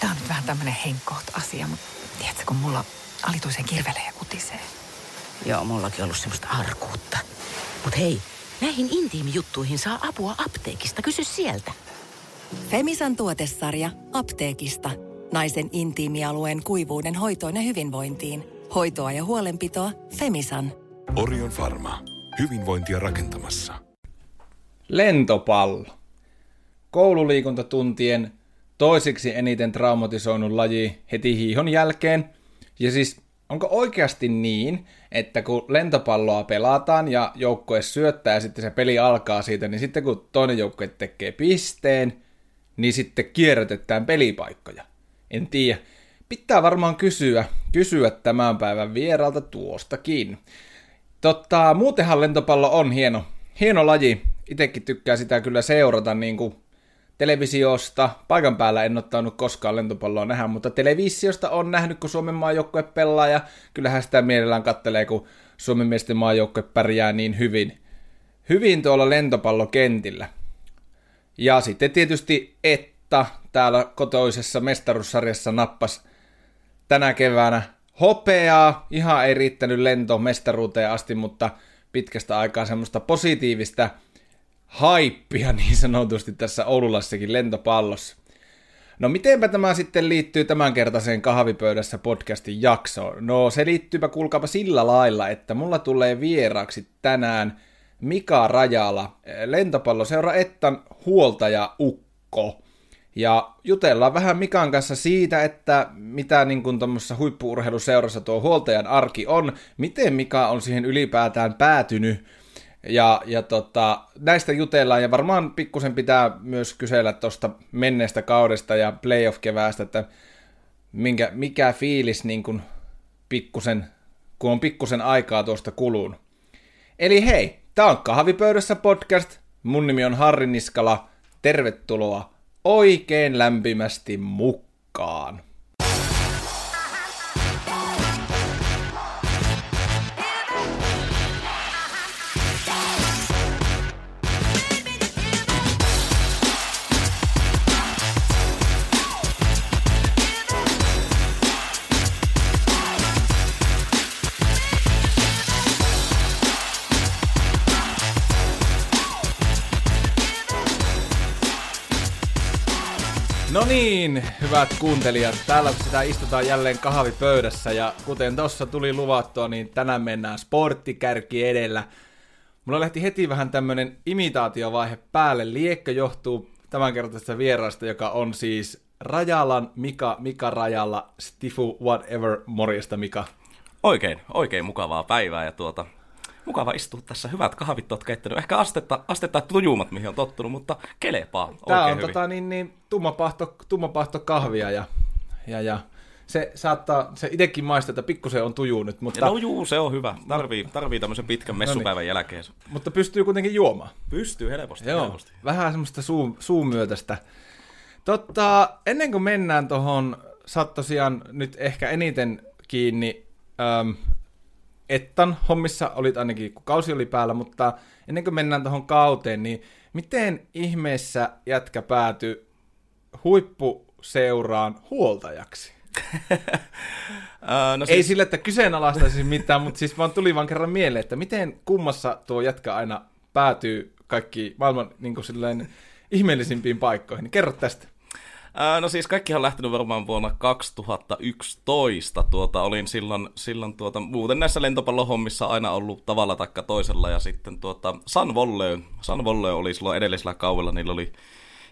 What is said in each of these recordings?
Tää on nyt vähän tämmönen henkkoht asia, mutta tiedätkö, kun mulla alituisen kirvelee ja kutisee. Joo, mullakin ollut semmoista arkuutta. Mut hei, näihin intiimijuttuihin saa apua apteekista. Kysy sieltä. Femisan tuotesarja apteekista. Naisen intiimialueen kuivuuden hoitoon ja hyvinvointiin. Hoitoa ja huolenpitoa Femisan. Orion Pharma. Hyvinvointia rakentamassa. Lentopallo. Koululiikuntatuntien toiseksi eniten traumatisoinut laji heti hiihon jälkeen. Ja siis onko oikeasti niin, että kun lentopalloa pelataan ja joukkue syöttää ja sitten se peli alkaa siitä, niin sitten kun toinen joukkue tekee pisteen, niin sitten kierrätetään pelipaikkoja. En tiedä. Pitää varmaan kysyä, kysyä tämän päivän vieralta tuostakin. Totta, muutenhan lentopallo on hieno, hieno laji. Itekin tykkää sitä kyllä seurata niin kuin televisiosta. Paikan päällä en ottanut koskaan lentopalloa nähdä, mutta televisiosta on nähnyt, kun Suomen maajoukkue pelaa ja kyllähän sitä mielellään kattelee, kun Suomen miesten maajoukkue pärjää niin hyvin, hyvin tuolla lentopallokentillä. Ja sitten tietysti että täällä kotoisessa mestaruussarjassa nappas tänä keväänä hopeaa. Ihan ei riittänyt lento mestaruuteen asti, mutta pitkästä aikaa semmoista positiivista haippia niin sanotusti tässä Oululassakin lentopallossa. No mitenpä tämä sitten liittyy tämänkertaiseen kahvipöydässä podcastin jaksoon? No se liittyypä kuulkaapa sillä lailla, että mulla tulee vieraaksi tänään Mika Rajala, lentopalloseura Ettan huoltaja Ukko. Ja jutellaan vähän Mikan kanssa siitä, että mitä niin kuin huippuurheiluseurassa tuo huoltajan arki on, miten Mika on siihen ylipäätään päätynyt, ja, ja tota, näistä jutellaan, ja varmaan pikkusen pitää myös kysellä tuosta menneestä kaudesta ja playoff-keväästä, että minkä, mikä fiilis niin kuin pikkusen, kun on pikkusen aikaa tuosta kulunut. Eli hei, tää on Kahvipöydässä podcast, mun nimi on Harri Niskala, tervetuloa oikein lämpimästi mukaan. Niin, hyvät kuuntelijat, täällä sitä istutaan jälleen kahvipöydässä ja kuten tuossa tuli luvattua, niin tänään mennään sporttikärki edellä. Mulla lähti heti vähän tämmönen imitaatiovaihe päälle. Liekkö johtuu tämänkertaisesta vieraasta, joka on siis Rajalan Mika, Mika Rajala, Stifu Whatever, morjesta Mika. Oikein, oikein mukavaa päivää ja tuota, mukava istua tässä. Hyvät kahvit oot keittänyt. Ehkä astetta, astetta tujumat, mihin on tottunut, mutta kelepaa Tää on hyvin. tota, niin, niin, tummapahto, tummapahto kahvia ja, ja, ja se saattaa, se itekin maistaa, että pikkusen on tuju nyt, mutta, No juu, se on hyvä. Tarvii, tarvii tämmöisen pitkän messupäivän jälkeen. mutta pystyy kuitenkin juomaan. Pystyy helposti, Joo, helposti. vähän semmoista suu, suumyötästä. Totta, ennen kuin mennään tuohon, sä tosiaan nyt ehkä eniten kiinni äm, Ettan hommissa, olit ainakin kun kausi oli päällä, mutta ennen kuin mennään tuohon kauteen, niin miten ihmeessä jätkä päätyi huippuseuraan huoltajaksi? No Ei siis, sillä, että kyseenalaistaisin mitään, mutta siis vaan tuli vaan kerran mieleen, että miten kummassa tuo jätkä aina päätyy kaikki maailman niin kuin silleen, ihmeellisimpiin paikkoihin. Kerro tästä. Ää, no siis kaikkihan on lähtenyt varmaan vuonna 2011. Tuota, olin silloin, silloin tuota, muuten näissä lentopallohommissa aina ollut tavalla taikka toisella. Ja sitten tuota, San Volley, San Volley oli silloin edellisellä kaudella, niillä oli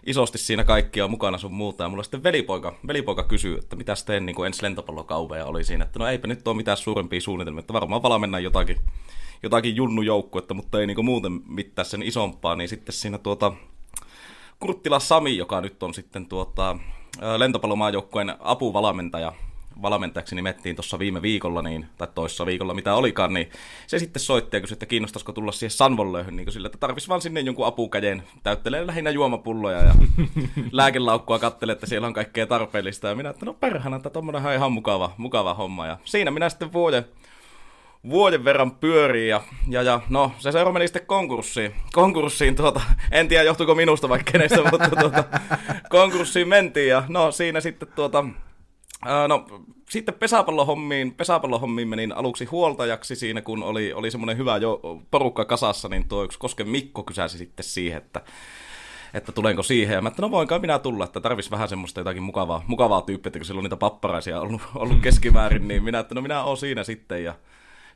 isosti siinä kaikkia mukana sun muuta. Ja mulla sitten velipoika, velipoika kysyi, että mitä teen niin ensi lentopallokauveja oli siinä, että no eipä nyt ole mitään suurempia suunnitelmia, että varmaan valmennan jotakin, jotakin junnujoukkuetta, mutta ei niin muuten mitään sen isompaa, niin sitten siinä tuota, Kurttila Sami, joka nyt on sitten tuota, ää, lentopallomaajoukkueen apuvalmentaja, valmentajaksi nimettiin tuossa viime viikolla, niin, tai toissa viikolla, mitä olikaan, niin se sitten soitti ja kysyi, että kiinnostaisiko tulla siihen Sanvollöihin, niin sillä, että tarvis vaan sinne jonkun apukäden, täyttelee lähinnä juomapulloja ja lääkelaukkua kattelee, että siellä on kaikkea tarpeellista, ja minä, että no perhana, että tommonenhan on ihan mukava, mukava homma, ja siinä minä sitten vuoden, vuoden verran pyörii ja, ja, ja no se seura meni sitten konkurssiin. Konkurssiin tuota, en tiedä johtuiko minusta vai kenestä, mutta tuota, konkurssiin mentiin ja no siinä sitten tuota, ää, no sitten pesäpallohommiin, pesäpallohommiin menin aluksi huoltajaksi siinä, kun oli, oli semmoinen hyvä jo porukka kasassa, niin tuo yksi Kosken Mikko kysäsi sitten siihen, että että tulenko siihen. Ja mä että no voinkaan minä tulla, että tarvis vähän semmoista jotakin mukavaa, mukavaa tyyppiä, kun silloin niitä papparaisia ollut, ollut keskimäärin, niin minä, että no minä oon siinä sitten. Ja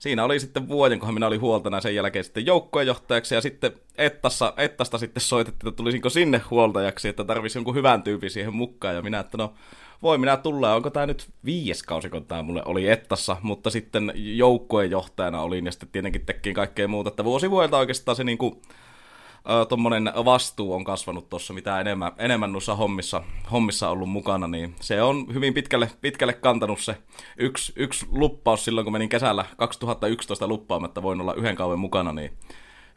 siinä oli sitten vuoden, kun minä olin huoltana sen jälkeen sitten joukkuejohtajaksi ja sitten Ettassa, Ettasta sitten soitettiin, että tulisinko sinne huoltajaksi, että tarvisi jonkun hyvän tyypin siihen mukaan ja minä, että no voi minä tulla, onko tämä nyt viides kausi, kun tämä mulle oli Ettassa, mutta sitten joukkuejohtajana olin ja sitten tietenkin tekkiin kaikkea muuta, että vuosi vuodelta oikeastaan se niinku, tuommoinen vastuu on kasvanut tuossa, mitä enemmän, enemmän noissa hommissa, hommissa ollut mukana, niin se on hyvin pitkälle, pitkälle kantanut se yksi, yksi luppaus silloin, kun menin kesällä 2011 luppaamatta, voin olla yhden kauan mukana, niin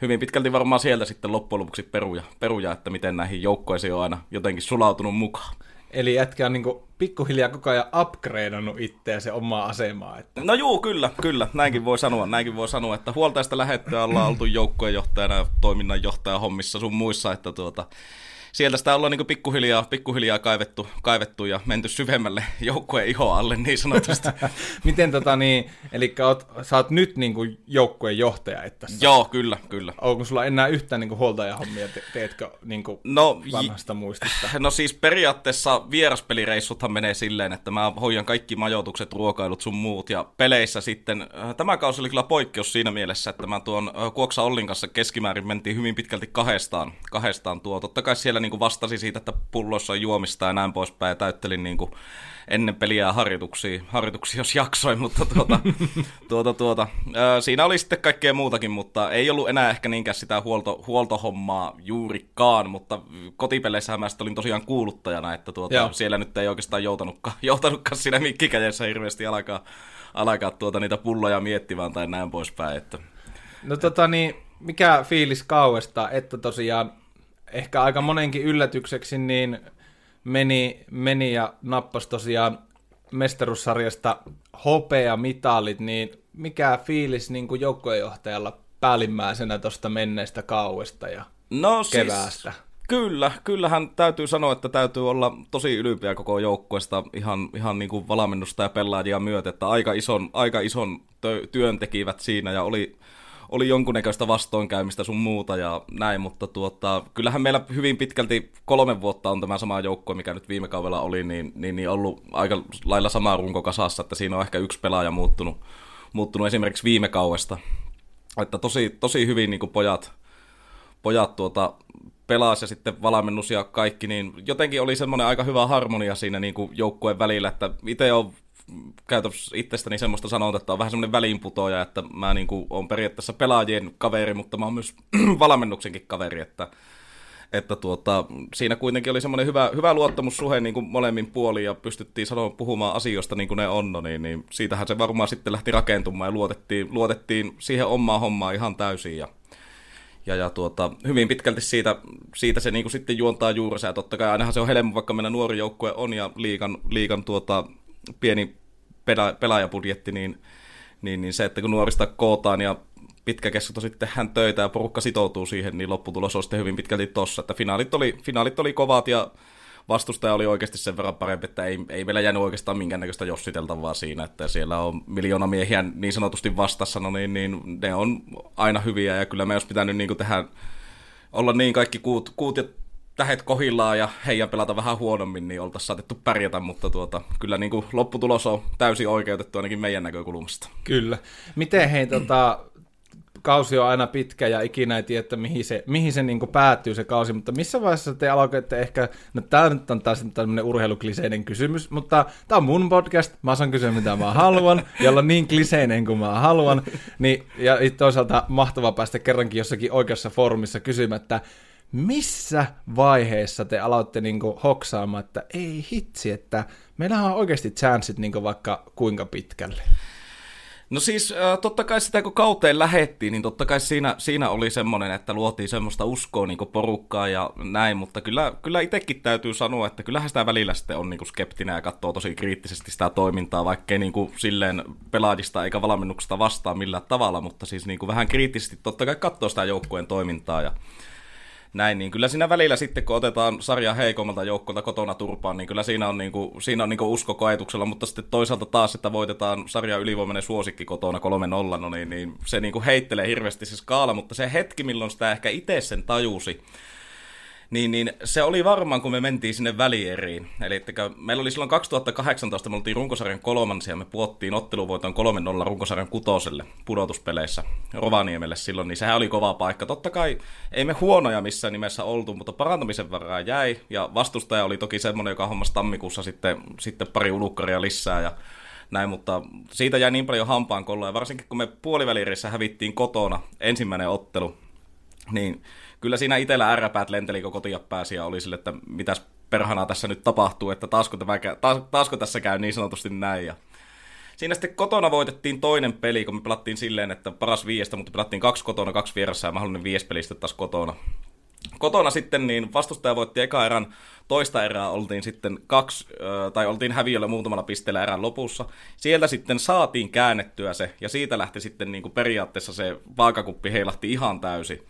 hyvin pitkälti varmaan sieltä sitten loppujen lopuksi peruja, peruja että miten näihin joukkoisiin on aina jotenkin sulautunut mukaan. Eli jätkä on niinku pikkuhiljaa koko ajan upgradeannut itseä se omaa asemaa. Että... No juu, kyllä, kyllä. Näinkin voi sanoa. Näinkin voi sanoa, että huoltajasta lähettyä ollaan oltu joukkojenjohtajana ja toiminnanjohtaja hommissa sun muissa, että tuota, sieltä sitä ollaan niin pikkuhiljaa, pikkuhiljaa kaivettu, kaivettu ja menty syvemmälle joukkueen iho alle niin sanotusti. Miten tota niin, eli oot, sä oot nyt niin kuin joukkueen johtaja, että Joo, kyllä, kyllä. Onko sulla enää yhtään niin kuin huoltajahommia, te, teetkö niin kuin no, vanhasta muistista? No siis periaatteessa vieraspelireissuthan menee silleen, että mä hoidan kaikki majoitukset, ruokailut sun muut ja peleissä sitten, äh, tämä kausi oli kyllä poikkeus siinä mielessä, että mä tuon äh, Kuoksa Ollin kanssa keskimäärin mentiin hyvin pitkälti kahdestaan, kahdestaan tuo. Totta kai siellä niin kuin vastasi siitä, että pullossa on juomista ja näin poispäin, ja täyttelin niin kuin ennen peliä harjoituksia, harjoituksia jos jaksoin, mutta tuota, tuota, tuota, siinä oli sitten kaikkea muutakin, mutta ei ollut enää ehkä niinkään sitä huolto, huoltohommaa juurikaan, mutta kotipeleissä mä olin tosiaan kuuluttajana, että tuota, siellä nyt ei oikeastaan joutanutkaan, joutanutkaan siinä mikkikädessä hirveästi alkaa, alkaa tuota niitä pulloja miettimään tai näin poispäin. Että... No tota niin, mikä fiilis kauesta, että tosiaan ehkä aika monenkin yllätykseksi niin meni, meni ja nappasi tosiaan mestaruussarjasta hopea mitalit, niin mikä fiilis niin kuin joukkojenjohtajalla päällimmäisenä tuosta menneestä kauesta ja no, siis keväästä? Siis, kyllä, kyllähän täytyy sanoa, että täytyy olla tosi ylpeä koko joukkueesta ihan, ihan niin kuin valmennusta ja pelaajia myötä, että aika ison, aika ison työn tekivät siinä ja oli, oli jonkunnäköistä vastoinkäymistä sun muuta ja näin, mutta tuota, kyllähän meillä hyvin pitkälti kolme vuotta on tämä sama joukko, mikä nyt viime kaudella oli, niin, niin, niin ollut aika lailla sama runko kasassa, että siinä on ehkä yksi pelaaja muuttunut, muuttunut esimerkiksi viime kaudesta. Että tosi, tosi hyvin niin pojat, pojat tuota, pelasi ja sitten valmennus ja kaikki, niin jotenkin oli semmoinen aika hyvä harmonia siinä niin kuin joukkueen välillä, että itse on käytännössä itsestäni semmoista sanonta, että on vähän semmoinen väliinputoja, että mä niin kuin on periaatteessa pelaajien kaveri, mutta mä oon myös valmennuksenkin kaveri, että, että tuota, siinä kuitenkin oli semmoinen hyvä, hyvä luottamussuhe niin kuin molemmin puolin ja pystyttiin sanomaan puhumaan asioista niin kuin ne on, no niin, niin siitähän se varmaan sitten lähti rakentumaan ja luotettiin, luotettiin siihen omaan hommaan ihan täysin ja ja, ja tuota, hyvin pitkälti siitä, siitä se niin kuin sitten juontaa juurensa. Ja totta kai ainahan se on helppo, vaikka meidän nuori joukkue on ja liikan, liikan tuota, pieni pela- pelaajabudjetti, niin, niin, niin se, että kun nuorista kootaan ja pitkäkestoisesti tehdään töitä ja porukka sitoutuu siihen, niin lopputulos on sitten hyvin pitkälti tossa, että finaalit oli, finaalit oli kovat ja vastustaja oli oikeasti sen verran parempi, että ei, ei meillä jäänyt oikeastaan minkäännäköistä jossiteltavaa siinä, että siellä on miljoona miehiä niin sanotusti vastassa, no niin, niin ne on aina hyviä ja kyllä me olisi pitänyt niin tehdä, olla niin kaikki kuut, kuut ja tähet kohillaan ja heidän pelata vähän huonommin, niin oltaisiin saatettu pärjätä, mutta tuota, kyllä niin kuin lopputulos on täysin oikeutettu ainakin meidän näkökulmasta. Kyllä. Miten hei, tota, kausi on aina pitkä ja ikinä ei tiedä, että mihin se, mihin se niin päättyy se kausi, mutta missä vaiheessa te aloitatte ehkä, no tämä nyt on taas tämmöinen urheilukliseinen kysymys, mutta tämä on mun podcast, mä saan kysyä mitä mä haluan, jolla on niin kliseinen kuin mä haluan, niin, ja toisaalta mahtavaa päästä kerrankin jossakin oikeassa foorumissa kysymättä, missä vaiheessa te aloitte niin hoksaamaan, että ei hitsi, että meillähän on oikeasti chanssit niin vaikka kuinka pitkälle? No siis äh, totta kai sitä kun kauteen lähettiin, niin totta kai siinä, siinä oli semmoinen, että luotiin semmoista uskoa niin porukkaa ja näin, mutta kyllä, kyllä itsekin täytyy sanoa, että kyllähän sitä välillä sitten on niin skeptinen ja katsoo tosi kriittisesti sitä toimintaa, vaikkei niin kuin silleen pelaajista eikä valmennuksesta vastaa millään tavalla, mutta siis niin kuin vähän kriittisesti totta kai katsoo sitä joukkueen toimintaa ja näin, niin kyllä siinä välillä sitten, kun otetaan sarja heikommalta joukkolta kotona turpaan, niin kyllä siinä on, niin kuin, siinä on niin kuin usko koetuksella, mutta sitten toisaalta taas, että voitetaan sarja ylivoimainen suosikki kotona 3-0, no niin, niin se niin kuin heittelee hirveästi se skaala, mutta se hetki, milloin sitä ehkä itse sen tajusi, niin, niin se oli varmaan, kun me mentiin sinne välieriin. Eli että meillä oli silloin 2018, me oltiin runkosarjan kolmansia, ja me puottiin otteluvoiton 3-0 runkosarjan kutoselle pudotuspeleissä Rovaniemelle silloin, niin sehän oli kova paikka. Totta kai ei me huonoja missään nimessä oltu, mutta parantamisen varaa jäi, ja vastustaja oli toki semmoinen, joka hommasi tammikuussa sitten, sitten pari ulukkaria lisää, ja näin, mutta siitä jäi niin paljon hampaan kolloa, ja varsinkin kun me puolivälierissä hävittiin kotona ensimmäinen ottelu, niin kyllä siinä itsellä ärräpäät lenteli koko pääsi ja oli sille, että mitäs perhana tässä nyt tapahtuu, että taasko, tämä, taas, taasko tässä käy niin sanotusti näin. Ja siinä sitten kotona voitettiin toinen peli, kun me pelattiin silleen, että paras viiestä, mutta pelattiin kaksi kotona, kaksi vieressä ja mahdollinen viies peli sitten taas kotona. Kotona sitten niin vastustaja voitti eka erän, toista erää oltiin sitten kaksi, tai oltiin häviöllä muutamalla pisteellä erän lopussa. Sieltä sitten saatiin käännettyä se, ja siitä lähti sitten niin kuin periaatteessa se vaakakuppi heilahti ihan täysin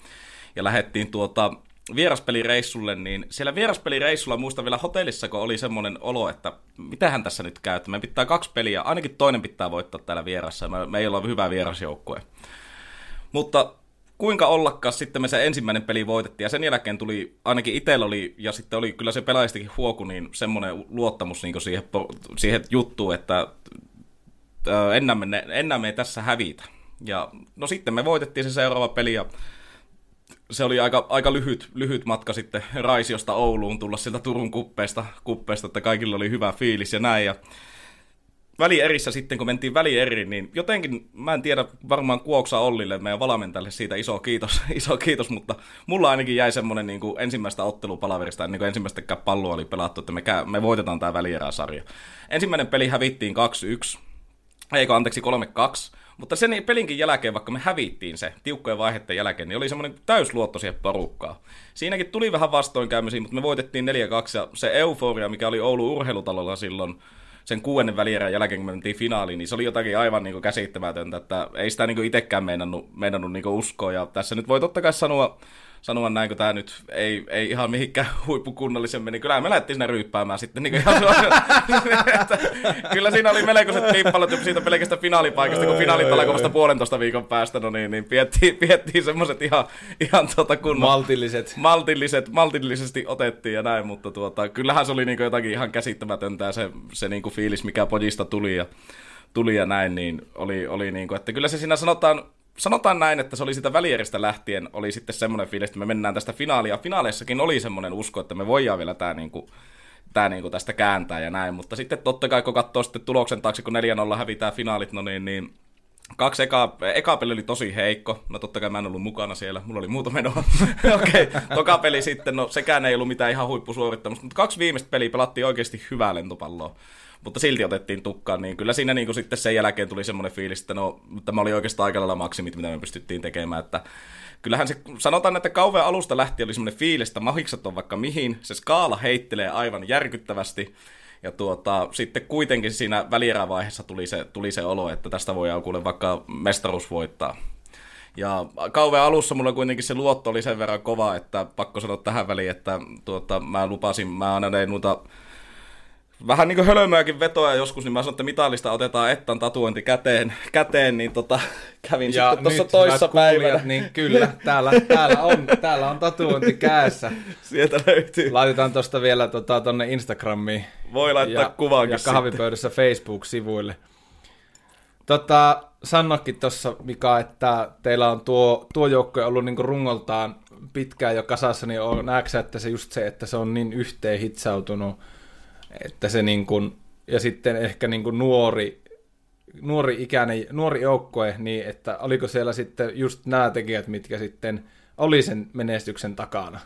ja lähdettiin tuota vieraspelireissulle, niin siellä vieraspelireissulla muista vielä hotellissa, kun oli semmoinen olo, että mitähän tässä nyt käy, että me pitää kaksi peliä, ainakin toinen pitää voittaa täällä vierassa, me, me ei olla hyvä vierasjoukkue. Mutta kuinka ollakaan sitten me se ensimmäinen peli voitettiin, ja sen jälkeen tuli, ainakin itsellä oli, ja sitten oli kyllä se pelaajistakin huoku, niin semmoinen luottamus niin siihen, siihen juttuun, että enää me, ei tässä hävitä. Ja no sitten me voitettiin se seuraava peli, ja se oli aika, aika lyhyt, lyhyt matka sitten Raisiosta Ouluun tulla sieltä Turun kuppeesta, kuppeesta, että kaikilla oli hyvä fiilis ja näin. Ja välierissä sitten, kun mentiin välieriin, niin jotenkin, mä en tiedä, varmaan Kuoksa Ollille, meidän valmentajalle siitä iso kiitos, iso kiitos mutta mulla ainakin jäi semmoinen niin kuin ensimmäistä ottelupalaverista, ennen kuin ensimmäistäkään palloa oli pelattu, että me, käy, me voitetaan tämä välieräsarja. Ensimmäinen peli hävittiin 2-1, eikö anteeksi 3-2, mutta sen pelinkin jälkeen, vaikka me hävittiin se tiukkojen vaiheiden jälkeen, niin oli semmoinen täysluotto siihen porukkaan. Siinäkin tuli vähän vastoinkäymisiä, mutta me voitettiin 4-2 ja se euforia, mikä oli Oulu urheilutalolla silloin, sen kuudennen välierän jälkeen, kun me mentiin finaaliin, niin se oli jotakin aivan niin kuin käsittämätöntä, että ei sitä niin kuin itsekään meinannut, meinannut niin kuin uskoa. Ja tässä nyt voi totta kai sanoa, sanoa näin, kun tämä nyt ei, ei ihan mihinkään huippukunnallisemmin, niin kyllä me lähdettiin sinne ryyppäämään sitten niin ihan että, Kyllä siinä oli melkoiset tippalut siitä pelkästä finaalipaikasta, kun finaalit alkoi vasta puolentoista viikon päästä, no niin, niin piettiin, piettiin semmoiset ihan, ihan tuota kunnon... Maltilliset. Maltilliset, maltillisesti otettiin ja näin, mutta tuota, kyllähän se oli niin jotakin ihan käsittämätöntä se, se niin fiilis, mikä pojista tuli ja tuli ja näin, niin oli, oli niin kuin, että kyllä se siinä sanotaan, sanotaan näin, että se oli sitä välieristä lähtien, oli sitten semmoinen fiilis, että me mennään tästä finaalia. Finaaleissakin oli semmoinen usko, että me voidaan vielä tämä niinku, tää niinku tästä kääntää ja näin, mutta sitten totta kai kun katsoo sitten tuloksen taakse, kun 4-0 hävitään finaalit, no niin, niin Kaksi eka, eka peli oli tosi heikko. No totta kai mä en ollut mukana siellä, mulla oli muuta menoa. Okei, okay. toka peli sitten, no sekään ei ollut mitään ihan huippusuorittamista, mutta kaksi viimeistä peliä pelattiin oikeasti hyvää lentopalloa mutta silti otettiin tukkaan, niin kyllä siinä niin kuin sitten sen jälkeen tuli semmoinen fiilis, että no, tämä oli oikeastaan aika lailla maksimit, mitä me pystyttiin tekemään, että kyllähän se, sanotaan, että kauan alusta lähti oli semmoinen fiilis, että mahikset on vaikka mihin, se skaala heittelee aivan järkyttävästi, ja tuota, sitten kuitenkin siinä välierävaiheessa tuli se, tuli se olo, että tästä voi kuule vaikka mestaruus voittaa. Ja kauan alussa mulla kuitenkin se luotto oli sen verran kova, että pakko sanoa tähän väliin, että tuota, mä lupasin, mä aina tein noita vähän niin kuin hölmöäkin vetoa joskus, niin mä sanoin, että mitallista otetaan Ettan tatuointi käteen, käteen niin tota, kävin ja sitten tuossa toissa päivänä. niin kyllä, täällä, täällä, on, täällä on tatuointi käessä. Sieltä löytyy. Laitetaan tuosta vielä tota, tonne Instagramiin. Voi laittaa ja, kuvaankin Ja kahvipöydässä Facebook-sivuille. Tota, sanokin tuossa, Mika, että teillä on tuo, tuo joukko ollut niinku rungoltaan pitkään jo kasassa, niin on, näetkö että se just se, että se on niin yhteen hitsautunut että se niin kuin, ja sitten ehkä niin kuin nuori, nuori ikäinen, nuori joukkue, niin että oliko siellä sitten just nämä tekijät, mitkä sitten oli sen menestyksen takana?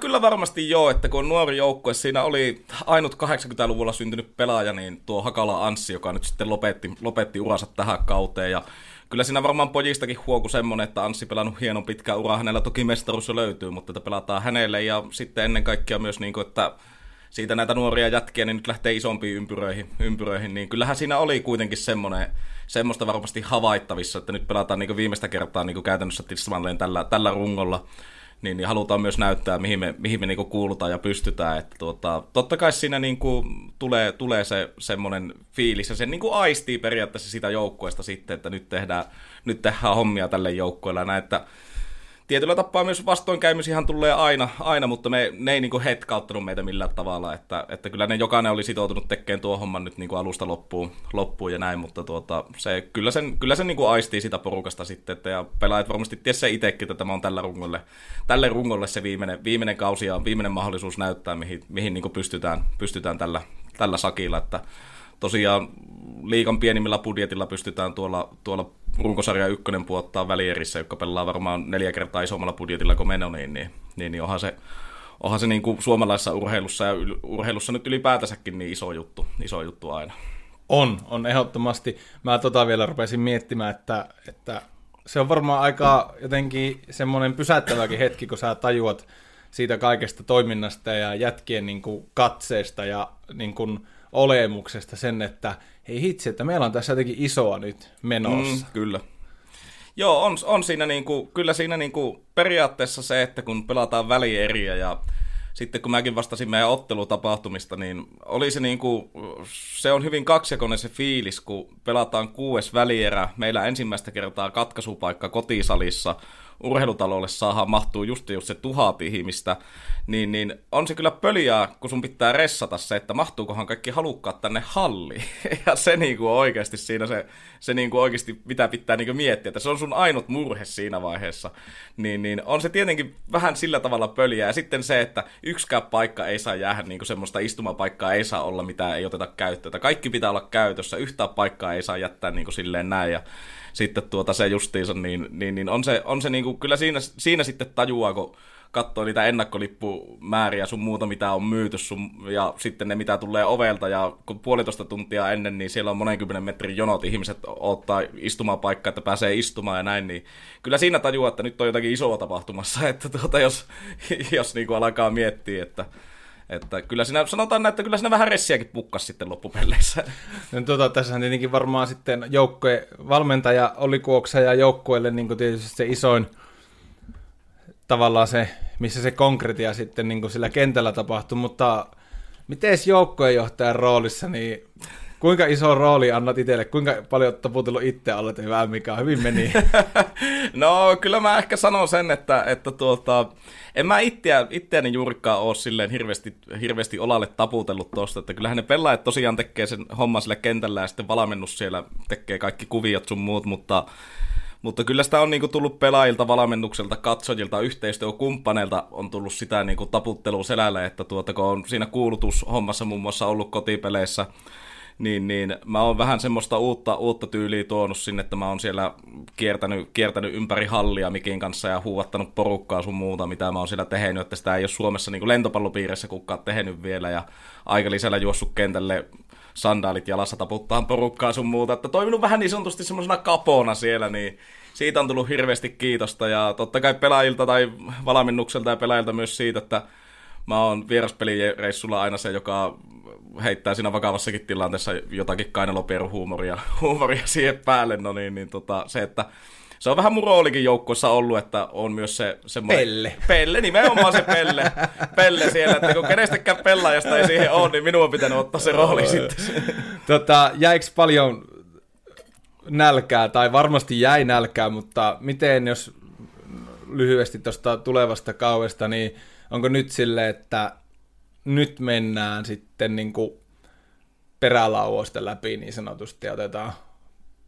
Kyllä varmasti joo, että kun nuori joukkue, siinä oli ainut 80-luvulla syntynyt pelaaja, niin tuo Hakala Anssi, joka nyt sitten lopetti, lopetti uransa tähän kauteen. Ja kyllä siinä varmaan pojistakin huoku semmonen, että Anssi pelannut hienon pitkän uran. Hänellä toki mestaruus löytyy, mutta että pelataan hänelle. Ja sitten ennen kaikkea myös, niin kuin, että siitä näitä nuoria jätkiä, niin nyt lähtee isompiin ympyröihin, ympyröihin niin kyllähän siinä oli kuitenkin semmoinen, semmoista varmasti havaittavissa, että nyt pelataan niin viimeistä kertaa niin käytännössä Tismalleen tällä, tällä rungolla niin, niin halutaan myös näyttää, mihin me, mihin me niinku kuulutaan ja pystytään. Että tuota, totta kai siinä niinku tulee, tulee se semmoinen fiilis, ja se niinku aistii periaatteessa sitä joukkueesta sitten, että nyt tehdään, nyt tehdään hommia tälle joukkueelle. Näin, että tietyllä tapaa myös vastoinkäymisihän tulee aina, aina mutta me, ne ei niinku hetkauttanut meitä millään tavalla, että, että kyllä ne jokainen oli sitoutunut tekemään tuo homman nyt niinku alusta loppuun, loppuun ja näin, mutta tuota, se, kyllä sen, kyllä sen niinku aistii sitä porukasta sitten, että ja pelaajat varmasti ties se itsekin, että tämä on tällä rungolle, tälle rungolle se viimeinen, viimeinen kausi ja viimeinen mahdollisuus näyttää, mihin, mihin niinku pystytään, pystytään tällä, tällä sakilla, että tosiaan liikan pienimmillä budjetilla pystytään tuolla, tuolla runkosarja ykkönen puottaa välierissä, joka pelaa varmaan neljä kertaa isommalla budjetilla kuin meno, niin, niin, niin, niin onhan se, onhan se niin kuin suomalaisessa urheilussa ja urheilussa nyt ylipäätänsäkin niin iso juttu, iso juttu aina. On, on ehdottomasti. Mä tota vielä rupesin miettimään, että, että se on varmaan aika jotenkin semmoinen pysäyttäväkin hetki, kun sä tajuat siitä kaikesta toiminnasta ja jätkien niin kuin katseesta ja niin kuin olemuksesta sen, että hei hitsi, että meillä on tässä jotenkin isoa nyt menossa. Mm, kyllä. Joo, on, on siinä niinku, kyllä siinä niinku periaatteessa se, että kun pelataan välieriä ja sitten kun mäkin vastasin meidän ottelutapahtumista, niin oli se niinku, se on hyvin kaksijakoinen se fiilis, kun pelataan kuues välierä, meillä ensimmäistä kertaa katkaisupaikka kotisalissa, urheilutalolle saadaan mahtuu just, just se tuhat ihmistä, niin, niin on se kyllä pöliää, kun sun pitää ressata se, että mahtuukohan kaikki halukkaat tänne halliin. Ja se niinku oikeasti siinä se, se niinku oikeasti mitä pitää niinku miettiä, että se on sun ainut murhe siinä vaiheessa. Niin, niin on se tietenkin vähän sillä tavalla pöliää. Ja sitten se, että yksikään paikka ei saa jäädä, niinku semmoista istumapaikkaa ei saa olla, mitä ei oteta käyttöön. Kaikki pitää olla käytössä, yhtään paikkaa ei saa jättää niinku silleen näin. Ja sitten tuota se justiinsa, niin, niin, niin on se, on se niinku, kyllä siinä, siinä sitten tajuaa, kun katsoo niitä ennakkolipumääriä sun muuta, mitä on myyty sun, ja sitten ne, mitä tulee ovelta, ja kun puolitoista tuntia ennen, niin siellä on monenkymmenen metrin jonot, ihmiset ottaa istumapaikkaa, että pääsee istumaan ja näin, niin kyllä siinä tajuaa, että nyt on jotakin isoa tapahtumassa, että tuota, jos, jos niin kuin alkaa miettiä, että että kyllä siinä, sanotaan että kyllä siinä vähän ressiäkin pukkas sitten loppupeleissä. No, tuota, tässä tietenkin varmaan sitten joukkojen valmentaja oli kuoksa ja joukkueelle niin tietysti se isoin tavallaan se, missä se konkretia sitten niin sillä kentällä tapahtui, mutta miten joukkojenjohtajan roolissa, niin kuinka iso rooli annat itselle, kuinka paljon taputellut itse alle, hyvää mikä hyvin meni? no kyllä mä ehkä sanon sen, että, että tuota, en mä itseä, itseäni juurikaan ole silleen hirveästi, hirveästi olalle taputellut tosta, että kyllähän ne pelaajat tosiaan tekee sen homman sillä kentällä ja sitten valmennus siellä tekee kaikki kuviot sun muut, mutta mutta kyllä sitä on niinku tullut pelaajilta, valmennukselta, katsojilta, yhteistyökumppaneilta on tullut sitä niinku taputtelua selälle, että tuota, kun on siinä kuulutushommassa muun muassa ollut kotipeleissä, niin, niin mä oon vähän semmoista uutta, uutta tyyliä tuonut sinne, että mä oon siellä kiertänyt, kiertänyt ympäri hallia Mikin kanssa ja huuvattanut porukkaa sun muuta, mitä mä oon siellä tehnyt, että sitä ei ole Suomessa niin lentopallopiirissä kukaan tehnyt vielä ja aika lisällä juossut kentälle sandaalit jalassa taputtaa porukkaa sun muuta, että toiminut vähän niin sanotusti semmoisena kapona siellä, niin siitä on tullut hirveästi kiitosta ja totta kai pelaajilta tai valmennukselta ja pelaajilta myös siitä, että mä oon vieraspelireissulla aina se, joka heittää siinä vakavassakin tilanteessa jotakin kainaloperuhuumoria huumoria siihen päälle, no niin, niin tota, se, että se on vähän mun roolikin joukkoissa ollut, että on myös se semmoinen... Pelle. Pelle, nimenomaan se Pelle. Pelle siellä, että kun kenestäkään pelaajasta ei siihen ole, niin minun on pitänyt ottaa se rooli sitten. Tota, jäikö paljon nälkää, tai varmasti jäi nälkää, mutta miten jos lyhyesti tuosta tulevasta kauesta, niin onko nyt sille, että nyt mennään sitten niin kuin perälauoista läpi niin sanotusti ja otetaan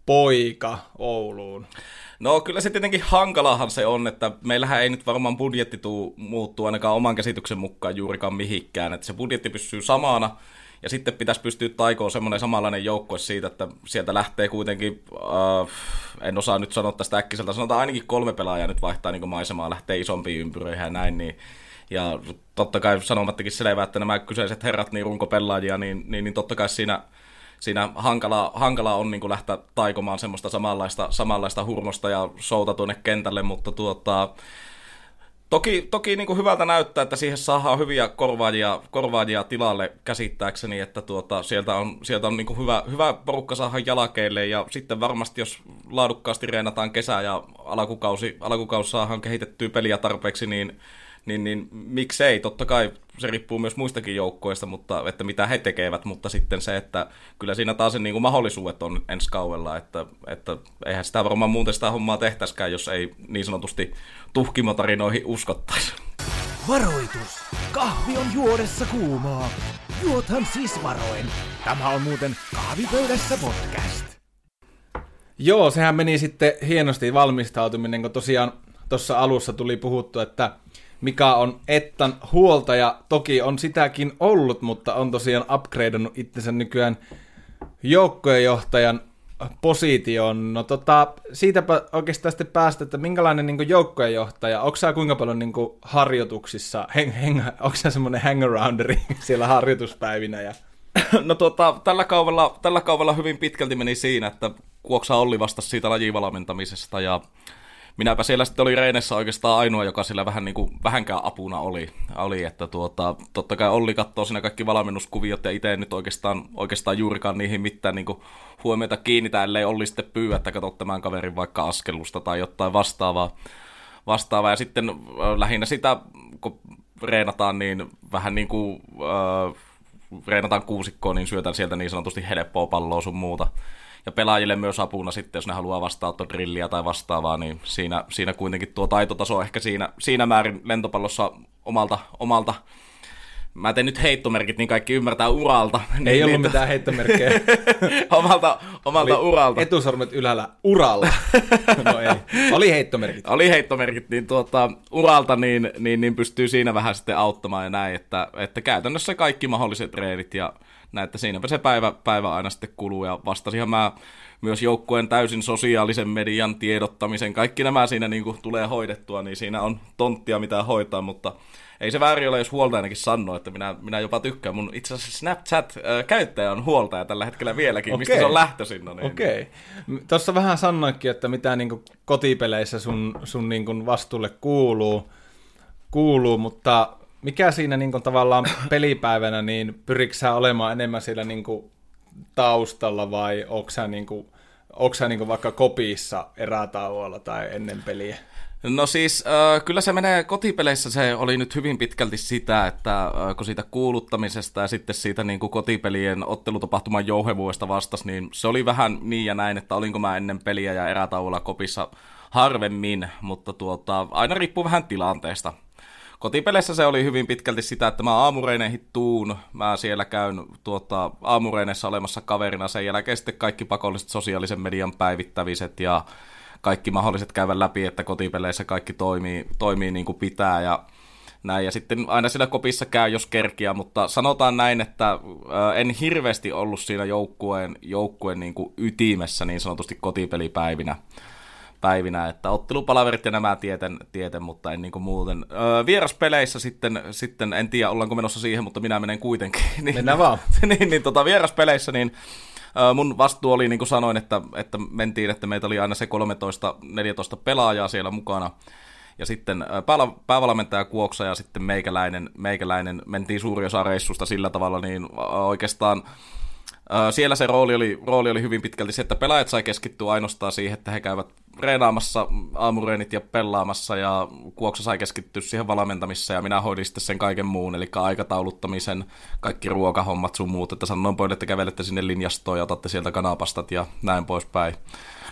poika Ouluun? No kyllä se tietenkin hankalahan se on, että meillähän ei nyt varmaan budjetti tuu muuttuu ainakaan oman käsityksen mukaan juurikaan mihinkään, että se budjetti pysyy samana, ja sitten pitäisi pystyä taikoon semmoinen samanlainen joukkue siitä, että sieltä lähtee kuitenkin, äh, en osaa nyt sanoa tästä äkkiseltä, sanotaan ainakin kolme pelaajaa nyt vaihtaa niin maisemaa, lähtee isompiin ympyröihin ja näin, niin ja totta kai sanomattakin selvää, että nämä kyseiset herrat, niin runkopelaajia, niin, niin, niin totta kai siinä, siinä hankala, hankala on niin kuin lähteä taikomaan semmoista samanlaista, samanlaista hurmosta ja souta tuonne kentälle, mutta tuota, Toki, toki niin kuin hyvältä näyttää, että siihen saadaan hyviä korvaajia, korvaajia tilalle käsittääkseni, että tuota, sieltä on, sieltä on niin kuin hyvä, hyvä porukka saada jalakeille ja sitten varmasti jos laadukkaasti reenataan kesä ja alkukausi, alkukausi saadaan kehitettyä peliä tarpeeksi, niin niin, niin miksei, totta kai se riippuu myös muistakin joukkoista, mutta että mitä he tekevät, mutta sitten se, että kyllä siinä taas niin kuin mahdollisuudet on ensi kaudella, että, että eihän sitä varmaan muuten sitä hommaa tehtäisikään, jos ei niin sanotusti tuhkimotarinoihin uskottaisi. Varoitus! Kahvi on juodessa kuumaa. Juothan siis varoen. Tämä on muuten Kahvipöydässä podcast. Joo, sehän meni sitten hienosti valmistautuminen, kun tosiaan tuossa alussa tuli puhuttu, että mikä on Ettan huoltaja. Toki on sitäkin ollut, mutta on tosiaan upgradeannut itsensä nykyään joukkojenjohtajan positioon. No tota, siitäpä oikeastaan sitten päästä, että minkälainen niin joukkojenjohtaja, onko sä kuinka paljon niin harjoituksissa, heng, heng, onko sä semmoinen hangarounderi siellä harjoituspäivinä? Ja... No tota, tällä kaudella, tällä kaudella hyvin pitkälti meni siinä, että Kuoksa Olli vastasi siitä lajivalmentamisesta ja minäpä siellä sitten oli Reinessä oikeastaan ainoa, joka sillä vähän niin kuin, vähänkään apuna oli, oli että tuota, totta kai Olli katsoo siinä kaikki valmennuskuviot ja itse nyt oikeastaan, oikeastaan juurikaan niihin mitään niin kuin, huomiota kiinnitä, ellei Olli sitten pyydä, että katsot tämän kaverin vaikka askelusta tai jotain vastaavaa. vastaavaa. Ja sitten äh, lähinnä sitä, kun reenataan, niin vähän niin kuin äh, reenataan kuusikkoon, niin syötän sieltä niin sanotusti helppoa palloa sun muuta ja pelaajille myös apuna sitten, jos ne haluaa vastaanotto drilliä tai vastaavaa, niin siinä, siinä kuitenkin tuo taitotaso ehkä siinä, siinä määrin lentopallossa omalta, omalta Mä teen nyt heittomerkit, niin kaikki ymmärtää uralta. Ei niin, ollut niin, mitään heittomerkkejä. omalta omalta Oli uralta. Etusormet ylhäällä uralla. no ei. Oli heittomerkit. Oli heittomerkit, niin tuota, uralta niin, niin, niin pystyy siinä vähän sitten auttamaan ja näin, että, että käytännössä kaikki mahdolliset treenit ja näin, että siinäpä se päivä, päivä aina sitten kuluu ja vastasihan mä myös joukkueen täysin sosiaalisen median tiedottamisen, kaikki nämä siinä niin kuin tulee hoidettua, niin siinä on tonttia mitä hoitaa, mutta ei se väärin ole, jos huoltajanakin sanoo, että minä, minä jopa tykkään. Mun itse asiassa Snapchat-käyttäjä on huoltaja tällä hetkellä vieläkin, okay. mistä se on lähtöisin. No niin. Okei. Okay. Tuossa vähän sanoikin, että mitä niin kotipeleissä sun, sun niin vastuulle kuuluu, kuuluu, mutta mikä siinä niin tavallaan pelipäivänä, niin pyritkö sä olemaan enemmän siellä niin taustalla vai onko sä, niin kuin, onko sä niin kuin, vaikka kopissa erätauolla tai ennen peliä? No siis äh, kyllä se menee kotipeleissä, se oli nyt hyvin pitkälti sitä, että äh, kun siitä kuuluttamisesta ja sitten siitä niin kuin kotipelien ottelutapahtuman jouhevuudesta vastas, niin se oli vähän niin ja näin, että olinko mä ennen peliä ja erätauolla kopissa harvemmin, mutta tuota, aina riippuu vähän tilanteesta. Kotipeleissä se oli hyvin pitkälti sitä, että mä aamureineihin tuun, mä siellä käyn tuota, aamureineissa olemassa kaverina, sen jälkeen sitten kaikki pakolliset sosiaalisen median päivittäviset ja kaikki mahdolliset käydä läpi, että kotipeleissä kaikki toimii, toimii niin kuin pitää ja näin. Ja sitten aina siellä kopissa käy, jos kerkiä, mutta sanotaan näin, että en hirveästi ollut siinä joukkueen, joukkueen niin kuin ytimessä niin sanotusti kotipelipäivinä päivinä, että ottelupalaverit ja nämä tieten, tieten mutta en niin kuin muuten. Öö, vieraspeleissä sitten, sitten, en tiedä ollaanko menossa siihen, mutta minä menen kuitenkin. niin, Mennään vaan. niin, niin tota, vieraspeleissä niin mun vastuu oli, niin kuin sanoin, että, että mentiin, että meitä oli aina se 13-14 pelaajaa siellä mukana. Ja sitten päävalmentaja Kuoksa ja sitten meikäläinen, meikäläinen mentiin suuri osa reissusta sillä tavalla, niin oikeastaan siellä se rooli oli, rooli oli hyvin pitkälti se, että pelaajat sai keskittyä ainoastaan siihen, että he käyvät reenaamassa aamureenit ja pelaamassa ja Kuoksa sai keskittyä siihen valmentamissa ja minä hoidin sitten sen kaiken muun, eli aikatauluttamisen, kaikki ruokahommat sun muut, että sanoin pojille, että kävelette sinne linjastoon ja otatte sieltä kanapastat ja näin poispäin.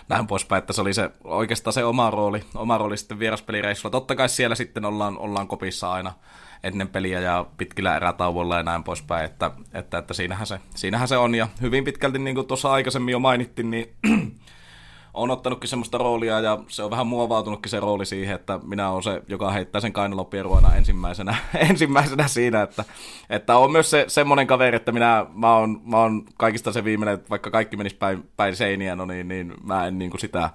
Näin poispäin, että se oli se, oikeastaan se oma rooli, oma rooli sitten vieraspelireissulla. Totta kai siellä sitten ollaan, ollaan kopissa aina, ennen peliä ja pitkillä erätauolla ja näin poispäin, että, että, että siinähän, se, siinähän se on. Ja hyvin pitkälti, niin kuin tuossa aikaisemmin jo mainittiin, niin on ottanutkin semmoista roolia ja se on vähän muovautunutkin se rooli siihen, että minä olen se, joka heittää sen kainalopieruona ensimmäisenä, ensimmäisenä siinä, että, että on myös se semmoinen kaveri, että minä, mä oon, mä oon kaikista se viimeinen, että vaikka kaikki menisi päin, päin seiniä, no niin, niin mä en niin kuin sitä,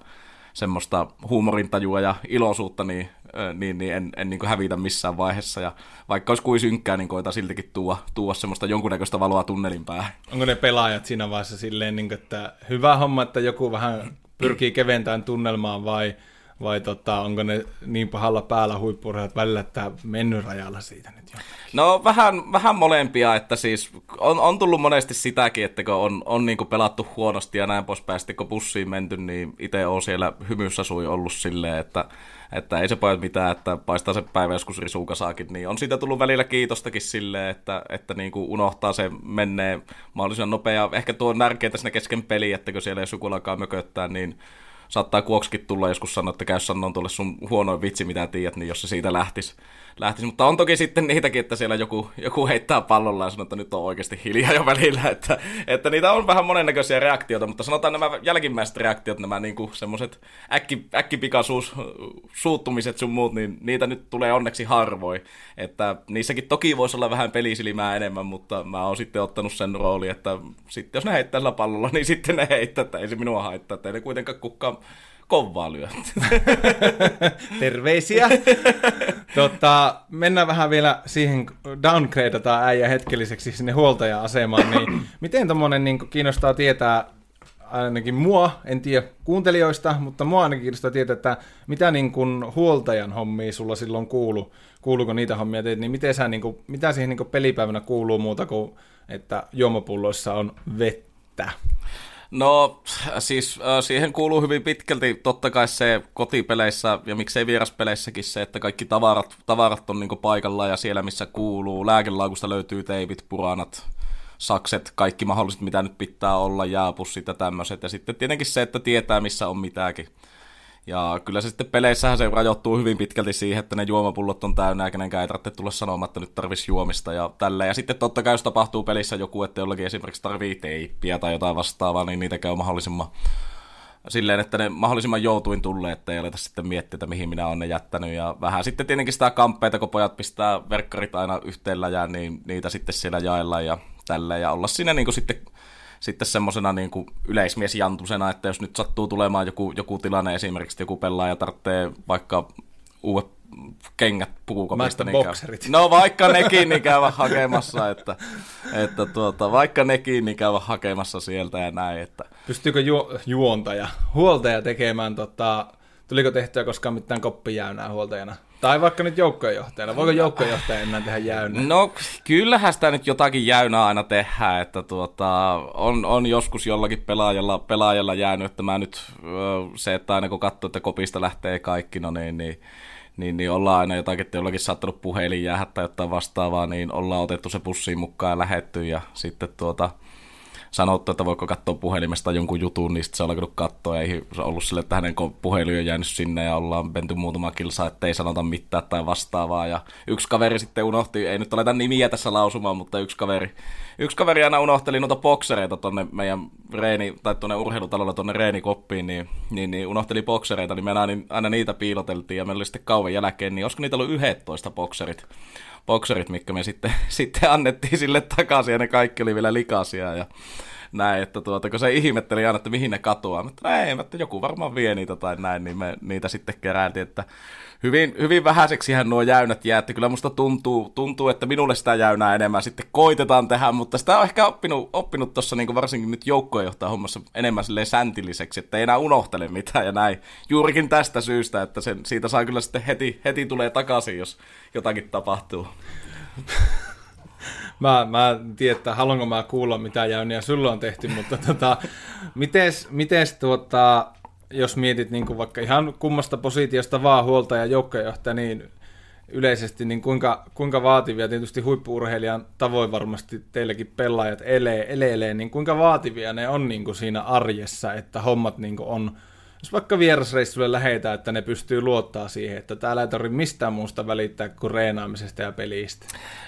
semmoista huumorintajua ja iloisuutta, niin, niin, niin en, en niin hävitä missään vaiheessa. Ja vaikka olisi kuin synkkää, niin koitan siltikin tuoda, tuoda semmoista jonkunnäköistä valoa tunnelin päähän. Onko ne pelaajat siinä vaiheessa silleen, niin kuin, että hyvä homma, että joku vähän pyrkii keventämään tunnelmaa vai vai tota, onko ne niin pahalla päällä huippurheilijat välillä, että mennyt rajalla siitä nyt jo? No vähän, vähän molempia, että siis on, on tullut monesti sitäkin, että kun on, on niin kuin pelattu huonosti ja näin poispäin, sitten kun bussiin menty, niin itse on siellä hymyssä sui ollut silleen, että, että ei se pojat mitään, että paistaa se päivä joskus risukasaakin, niin on siitä tullut välillä kiitostakin silleen, että, että niin kuin unohtaa se menee mahdollisimman nopea. Ehkä tuo on tärkeää siinä kesken peli, että kun siellä ei sukulakaan mököttää, niin saattaa kuoksikin tulla joskus sanoa, että käy sanoa tuolle sun huonoin vitsi, mitä tiedät, niin jos se siitä lähtisi lähtisi. Mutta on toki sitten niitäkin, että siellä joku, joku heittää pallolla ja sanoo, että nyt on oikeasti hiljaa jo välillä. Että, että niitä on vähän monennäköisiä reaktioita, mutta sanotaan nämä jälkimmäiset reaktiot, nämä niinku semmoiset äkki, äkkipikaisuus, suuttumiset sun muut, niin niitä nyt tulee onneksi harvoin. Että niissäkin toki voisi olla vähän pelisilmää enemmän, mutta mä oon sitten ottanut sen rooli, että sitten jos ne heittää sillä pallolla, niin sitten ne heittää, että ei se minua haittaa, että ei ne kuitenkaan kukaan kovaa lyö. Terveisiä. tota, mennään vähän vielä siihen, downgradeataan äijä hetkelliseksi sinne huoltaja-asemaan. Niin miten tuommoinen niin kiinnostaa tietää, ainakin mua, en tiedä kuuntelijoista, mutta mua ainakin kiinnostaa tietää, että mitä niin kuin huoltajan hommia sulla silloin kuuluu, kuuluuko niitä hommia teet, niin miten sä, niin kuin, mitä siihen niin kuin pelipäivänä kuuluu muuta kuin, että juomapulloissa on vettä? No siis äh, siihen kuuluu hyvin pitkälti totta kai se kotipeleissä ja miksei vieraspeleissäkin se, että kaikki tavarat, tavarat on niinku paikalla ja siellä missä kuuluu. Lääkelaakusta löytyy teipit, puranat, sakset, kaikki mahdolliset mitä nyt pitää olla, jääpussit ja tämmöiset. Ja sitten tietenkin se, että tietää missä on mitäkin. Ja kyllä se sitten peleissähän se rajoittuu hyvin pitkälti siihen, että ne juomapullot on täynnä ja kenenkään ei tarvitse tulla sanomaan, että nyt tarvisi juomista ja tällä. Ja sitten totta kai jos tapahtuu pelissä joku, että jollakin esimerkiksi tarvii teippiä tai jotain vastaavaa, niin niitä käy mahdollisimman silleen, että ne mahdollisimman joutuin tulee, että ei aleta sitten miettiä, että mihin minä olen ne jättänyt. Ja vähän sitten tietenkin sitä kamppeita, kun pojat pistää verkkarit aina yhteen läjään, niin niitä sitten siellä jaellaan ja tällä ja olla siinä niin kuin sitten sitten semmoisena niin yleismiesjantusena, että jos nyt sattuu tulemaan joku, joku tilanne esimerkiksi, että joku pelaaja tarvitsee vaikka uudet kengät puukopista. Niin bokserit. No vaikka nekin niin käyvä hakemassa, että, että tuota, vaikka nekin niin käyvä hakemassa sieltä ja näin. Että. Pystyykö ju- juontaja, huoltaja tekemään, tota, tuliko tehtyä koskaan mitään koppijäynää huoltajana? Tai vaikka nyt joukkojenjohtajana. Voiko joukkojenjohtaja enää tehdä jäynää? No kyllähän sitä nyt jotakin jäynää aina tehdään, että tuota, on, on joskus jollakin pelaajalla, pelaajalla jäänyt, että mä nyt se, että aina kun katsoo, että kopista lähtee kaikki, no niin, niin niin, niin ollaan aina jotakin, että jollakin saattanut puhelin jäädä tai jotain vastaavaa, niin ollaan otettu se pussiin mukaan ja lähetty ja sitten tuota, sanottu, että voiko katsoa puhelimesta jonkun jutun, niin sitten se on alkanut katsoa, ei se ollut sille, että hänen puhelin on jäänyt sinne ja ollaan menty muutama kilsa, että ei sanota mitään tai vastaavaa. Ja yksi kaveri sitten unohti, ei nyt aleta nimiä tässä lausumaan, mutta yksi kaveri, yksi kaveri aina unohteli noita boksereita tonne meidän reeni, tai tuonne urheilutalolla tuonne reenikoppiin, niin, niin, niin unohteli boksereita, niin me aina, aina niitä piiloteltiin ja meillä oli sitten kauan jälkeen, niin olisiko niitä ollut 11 bokserit bokserit, mitkä me sitten, sitten annettiin sille takaisin ja ne kaikki oli vielä likaisia ja näin, että tuota, kun se ihmetteli aina, että mihin ne katoaa, mutta ei, että joku varmaan vie niitä tai näin, niin me niitä sitten keräiltiin, että hyvin, hyvin vähäiseksihän nuo jäynät jää, että kyllä musta tuntuu, tuntuu, että minulle sitä jäynää enemmän sitten koitetaan tehdä, mutta sitä on ehkä oppinut, oppinut tuossa niin varsinkin nyt joukkojenjohtajan hommassa enemmän silleen säntilliseksi, että ei enää unohtele mitään ja näin. Juurikin tästä syystä, että sen, siitä saa kyllä sitten heti, heti tulee takaisin, jos jotakin tapahtuu. mä, mä en tiedä, että haluanko mä kuulla mitä jäyniä sulla on tehty, mutta tota, mites, mites tuota, jos mietit niin kuin vaikka ihan kummasta positiosta vaan huolta ja joukkojohtaja, niin yleisesti, niin kuinka, kuinka vaativia, tietysti huippuurheilijan tavoin varmasti teilläkin pelaajat elee, elelee, niin kuinka vaativia ne on niin kuin siinä arjessa, että hommat niin kuin on jos vaikka vierasreissulle lähetään, että ne pystyy luottaa siihen, että täällä ei tarvitse mistään muusta välittää kuin reenaamisesta ja pelistä.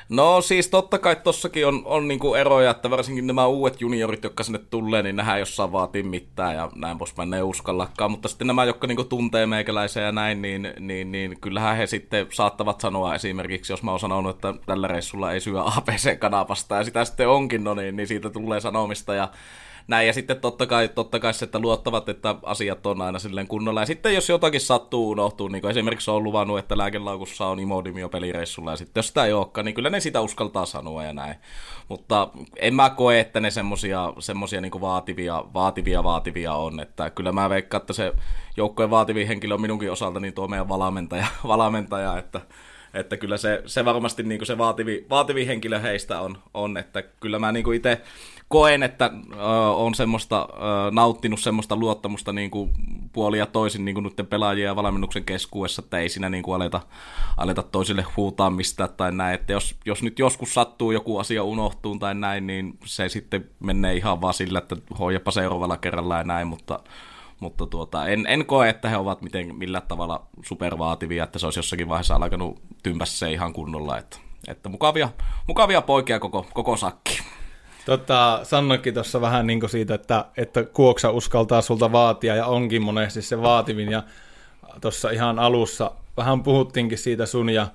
No siis totta kai tossakin on, on niinku eroja, että varsinkin nämä uudet juniorit, jotka sinne tulee, niin nähdään jossain vaatii mitään ja näin poispäin, ne uskallakaan. Mutta sitten nämä, jotka niinku tuntee meikäläisiä ja näin, niin, niin, niin kyllähän he sitten saattavat sanoa esimerkiksi, jos mä oon sanonut, että tällä reissulla ei syö APC-kanapasta ja sitä sitten onkin, no niin, niin siitä tulee sanomista ja näin, ja sitten totta kai, totta kai se, että luottavat, että asiat on aina silleen kunnolla. Ja sitten jos jotakin sattuu unohtuu, niin kuin esimerkiksi on luvannut, että lääkelaukussa on Imodimio pelireissulla, ja sitten jos sitä ei olekaan, niin kyllä ne sitä uskaltaa sanoa ja näin. Mutta en mä koe, että ne semmosia niin vaativia, vaativia, vaativia on. Että kyllä mä veikkaan, että se joukkojen vaativin henkilö on minunkin osalta niin tuo meidän valmentaja, valmentaja että että kyllä se, se varmasti niin se vaativi, vaativi henkilö heistä on, on että kyllä mä niin itse koen, että äh, on semmoista, äh, nauttinut semmoista luottamusta niin kuin puolia toisin niin kuin nyt pelaajien ja valmennuksen keskuudessa, että ei siinä niin kuin aleta, aleta toisille huutaa tai näin, että jos, jos nyt joskus sattuu joku asia unohtuu tai näin, niin se sitten menee ihan vaan sillä, että hoijapa seuraavalla kerralla ja näin, mutta mutta tuota, en, en koe, että he ovat miten, millään tavalla supervaativia, että se olisi jossakin vaiheessa alkanut tympässä ihan kunnolla, että, että mukavia, mukavia poikia koko, koko sakki. Tota, sanoikin tuossa vähän niin siitä, että, että Kuoksa uskaltaa sulta vaatia ja onkin monesti se vaativin. Ja tuossa ihan alussa vähän puhuttiinkin siitä sun ja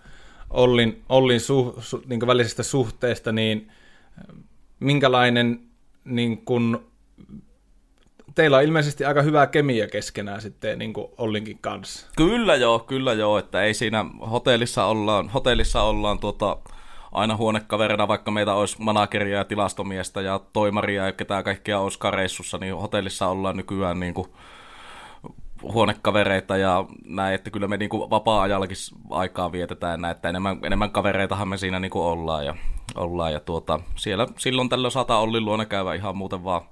Ollin, Ollin su, su, niin välisestä suhteesta, niin minkälainen niin kun, teillä on ilmeisesti aika hyvää kemiä keskenään sitten niin kuin Ollinkin kanssa. Kyllä joo, kyllä joo, että ei siinä hotellissa ollaan, hotellissa ollaan tuota, aina huonekaverina, vaikka meitä olisi manageria ja tilastomiestä ja toimaria ja ketään kaikkia olisi kareissussa, niin hotellissa ollaan nykyään niin kuin huonekavereita ja näin, että kyllä me niin kuin vapaa-ajallakin aikaa vietetään näin, että enemmän, enemmän kavereitahan me siinä niin kuin ollaan ja, ollaan ja tuota, siellä silloin tällöin saattaa Ollin luona käydä ihan muuten vaan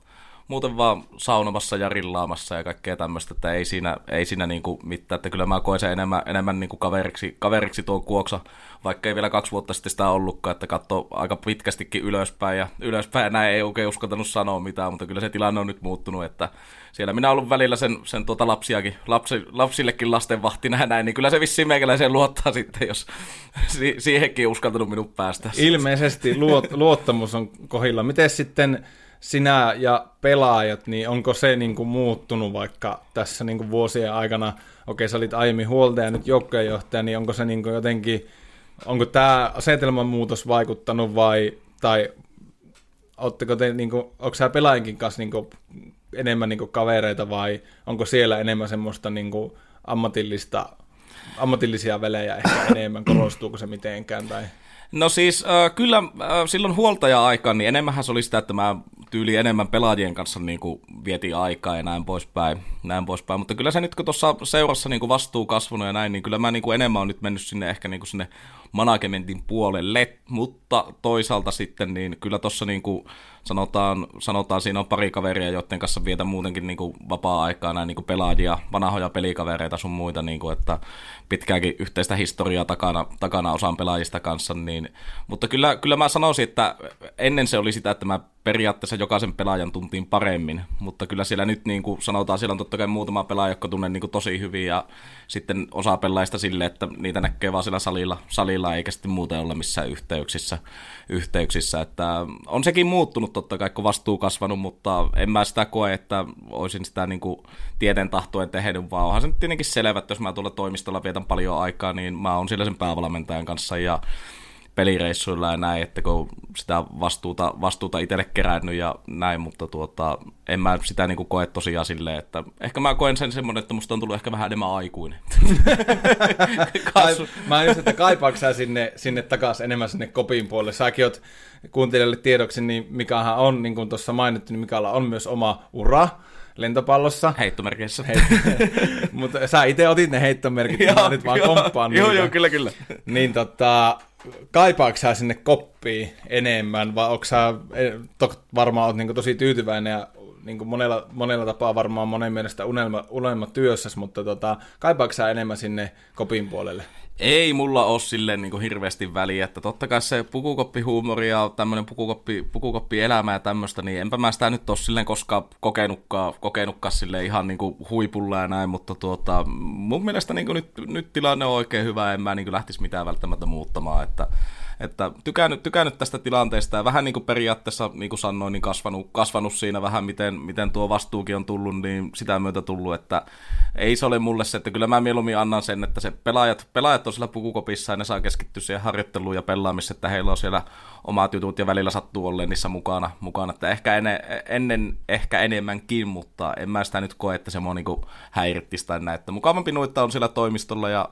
muuten vaan saunomassa ja rillaamassa ja kaikkea tämmöistä, että ei siinä, ei siinä niinku mitään, että kyllä mä koen sen enemmän, enemmän niinku kaveriksi, kaveriksi tuo kuoksa, vaikka ei vielä kaksi vuotta sitten sitä ollutkaan, että katsoo aika pitkästikin ylöspäin ja ylöspäin näin ei oikein uskaltanut sanoa mitään, mutta kyllä se tilanne on nyt muuttunut, että siellä minä ollut välillä sen, sen tuota lapsiakin, lapsi, lapsillekin lastenvahtina ja näin, niin kyllä se vissiin meikäläiseen luottaa sitten, jos si- siihenkin uskaltanut minun päästä. Ilmeisesti luot, luottamus on kohilla. Miten sitten sinä ja pelaajat, niin onko se niin kuin muuttunut vaikka tässä niin kuin vuosien aikana, okei sä olit aiemmin huoltaja ja nyt joukkojenjohtaja, niin onko se niin kuin jotenkin, onko tämä asetelman muutos vaikuttanut vai, tai ootteko te, niin kuin, onko sä pelaajankin kanssa niin kuin, enemmän niin kuin kavereita vai onko siellä enemmän semmoista niin kuin, ammatillista, ammatillisia velejä ehkä enemmän, korostuuko se mitenkään tai... No siis äh, kyllä äh, silloin huoltaja-aikaan, niin enemmän se oli sitä, että mä tyyli enemmän pelaajien kanssa niin kuin vietiin aikaa ja näin poispäin, näin poispäin. Mutta kyllä se nyt kun tuossa seurassa niin kuin vastuu kasvanut ja näin, niin kyllä mä niin kuin enemmän on nyt mennyt sinne ehkä niin kuin sinne managementin puolelle, mutta toisaalta sitten niin kyllä tuossa niin kuin sanotaan, sanotaan, siinä on pari kaveria, joiden kanssa vietä muutenkin niin kuin vapaa-aikaa näin niin kuin pelaajia, vanhoja pelikavereita sun muita, niin kuin, että pitkääkin yhteistä historiaa takana, takana osan pelaajista kanssa, niin, mutta kyllä, kyllä mä sanoisin, että ennen se oli sitä, että mä periaatteessa jokaisen pelaajan tuntiin paremmin, mutta kyllä siellä nyt niin kuin sanotaan, siellä on totta kai muutama pelaaja, jotka tunnen niin kuin tosi hyvin ja sitten osa pelaajista sille, että niitä näkee vaan siellä salilla, salilla eikä sitten muuten olla missään yhteyksissä, yhteyksissä, että on sekin muuttunut totta kai, kun vastuu kasvanut, mutta en mä sitä koe, että olisin sitä niin kuin tieten tahtoen tehnyt, vaan onhan se nyt tietenkin selvä, että jos mä tuolla toimistolla vietän paljon aikaa, niin mä oon siellä sen päävalmentajan kanssa ja pelireissuilla ja näin, että kun sitä vastuuta, vastuuta itselle kerännyt ja näin, mutta tuota, en mä sitä niin kuin koe tosiaan silleen, että ehkä mä koen sen semmoinen, että musta on tullut ehkä vähän enemmän aikuinen. mä just, että kaipaako sä sinne, sinne takaisin enemmän sinne kopin puolelle? Säkin oot kuuntelijoille tiedoksi, niin Mikahan on, niin kuin tuossa mainittu, niin Mikalla on myös oma ura, lentopallossa. Heittomerkeissä. Mutta sä itse otit ne heittomerkit, joo, nyt vaan komppaan Joo, joo, kyllä, kyllä. Niin tota, kaipaako sä sinne koppiin enemmän, vai onko sä, eh, to, varmaan oot niin tosi tyytyväinen ja niin monella, monella tapaa varmaan monen mielestä unelma, unelma työssäsi, mutta tota, kaipaako sä enemmän sinne kopin puolelle? Ei mulla ole silleen niin kuin hirveästi väliä, että totta kai se pukukoppihuumori ja tämmöinen pukukoppi, pukukoppi-elämä ja tämmöistä, niin enpä mä sitä nyt ole silleen koskaan kokenutkaan, kokenutkaan silleen ihan niin kuin huipulla ja näin, mutta tuota, mun mielestä niin kuin nyt, nyt tilanne on oikein hyvä, en mä niin kuin lähtisi mitään välttämättä muuttamaan, että että tykännyt, tykännyt tästä tilanteesta ja vähän niin kuin periaatteessa, niin kuin sanoin, niin kasvanut, kasvanut siinä vähän, miten, miten tuo vastuukin on tullut, niin sitä myötä tullut, että ei se ole mulle se, että kyllä mä mieluummin annan sen, että se pelaajat, pelaajat on siellä pukukopissa ja ne saa keskittyä siihen harjoitteluun ja pelaamiseen, että heillä on siellä omat jutut ja välillä sattuu olleen niissä mukana, mukana. että ehkä ennen, ennen ehkä enemmänkin, mutta en mä sitä nyt koe, että se mua niin häirittisi tai näin, että mukavampi nuitta on siellä toimistolla ja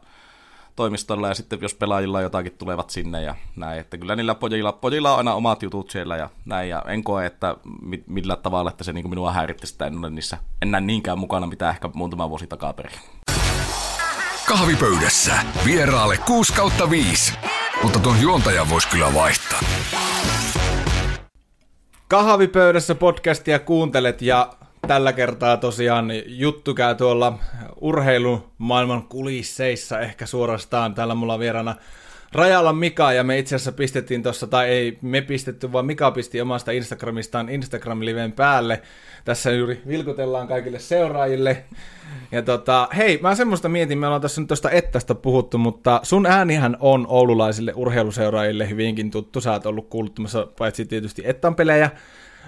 toimistolla ja sitten jos pelaajilla jotakin tulevat sinne ja näin, että kyllä niillä pojilla, pojilla on aina omat jutut siellä ja näin. Ja en koe, että millä tavalla, että se niin minua häirittäisi, että en ole niissä enää niinkään mukana, mitä ehkä muutama vuosi takaperin. Kahvipöydässä. Vieraalle 6 kautta 5, mutta tuon juontajan voisi kyllä vaihtaa. Kahvipöydässä podcastia kuuntelet ja tällä kertaa tosiaan juttu käy tuolla urheilumaailman kulisseissa ehkä suorastaan. Täällä mulla on vieraana Rajalla Mika ja me itse asiassa pistettiin tuossa, tai ei me pistetty, vaan Mika pisti omasta Instagramistaan Instagram-liven päälle. Tässä juuri vilkutellaan kaikille seuraajille. Ja tota, hei, mä semmoista mietin, me ollaan tässä nyt tuosta Ettästä puhuttu, mutta sun äänihän on oululaisille urheiluseuraajille hyvinkin tuttu. Sä oot ollut kuuluttamassa paitsi tietysti Ettan pelejä,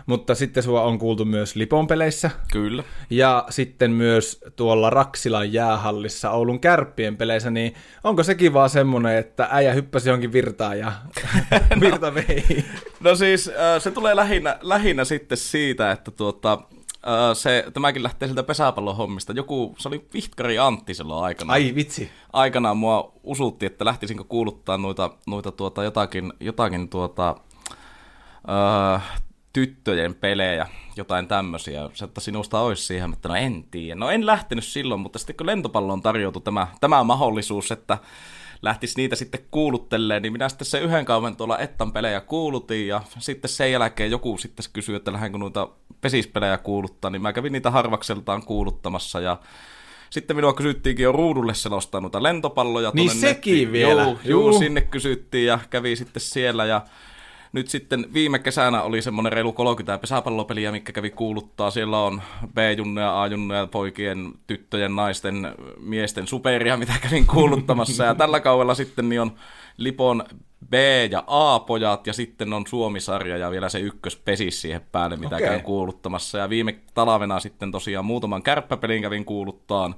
mutta sitten sua on kuultu myös Lipon peleissä. Kyllä. Ja sitten myös tuolla Raksilan jäähallissa Oulun kärppien peleissä, niin onko sekin vaan semmoinen, että äijä hyppäsi jonkin virtaan ja virta vei? No siis se tulee lähinnä, lähinnä sitten siitä, että tuota, se, tämäkin lähtee siltä pesäpallon hommista. Joku, se oli Vihtkari Antti silloin aikana. Ai vitsi. Aikanaan mua usutti, että lähtisinkö kuuluttaa noita, noita tuota, jotakin, jotakin tuota, uh, tyttöjen pelejä, jotain tämmöisiä, se, että sinusta olisi siihen, mutta no en tiedä. No en lähtenyt silloin, mutta sitten kun lentopalloon tarjoutui tämä, tämä mahdollisuus, että lähtisi niitä sitten kuulutteleen, niin minä sitten se yhden kauan tuolla Ettan pelejä kuulutin, ja sitten sen jälkeen joku sitten kysyi, että lähdenkö noita pesispelejä kuuluttaa, niin mä kävin niitä harvakseltaan kuuluttamassa, ja sitten minua kysyttiinkin jo ruudulle selostaa noita lentopalloja. Niin sekin nettiin. vielä. Joo, juu, sinne kysyttiin ja kävi sitten siellä, ja nyt sitten viime kesänä oli semmoinen reilu 30 pesäpallopeliä, mikä kävi kuuluttaa. Siellä on B-junneja, A-junneja, poikien, tyttöjen, naisten, miesten superia, mitä kävin kuuluttamassa. Ja tällä kaudella sitten niin on Lipon B- ja A-pojat ja sitten on Suomisarja ja vielä se ykköspesis siihen päälle, mitä okay. käyn kuuluttamassa. Ja viime talvena sitten tosiaan muutaman kärppäpelin kävin kuuluttaan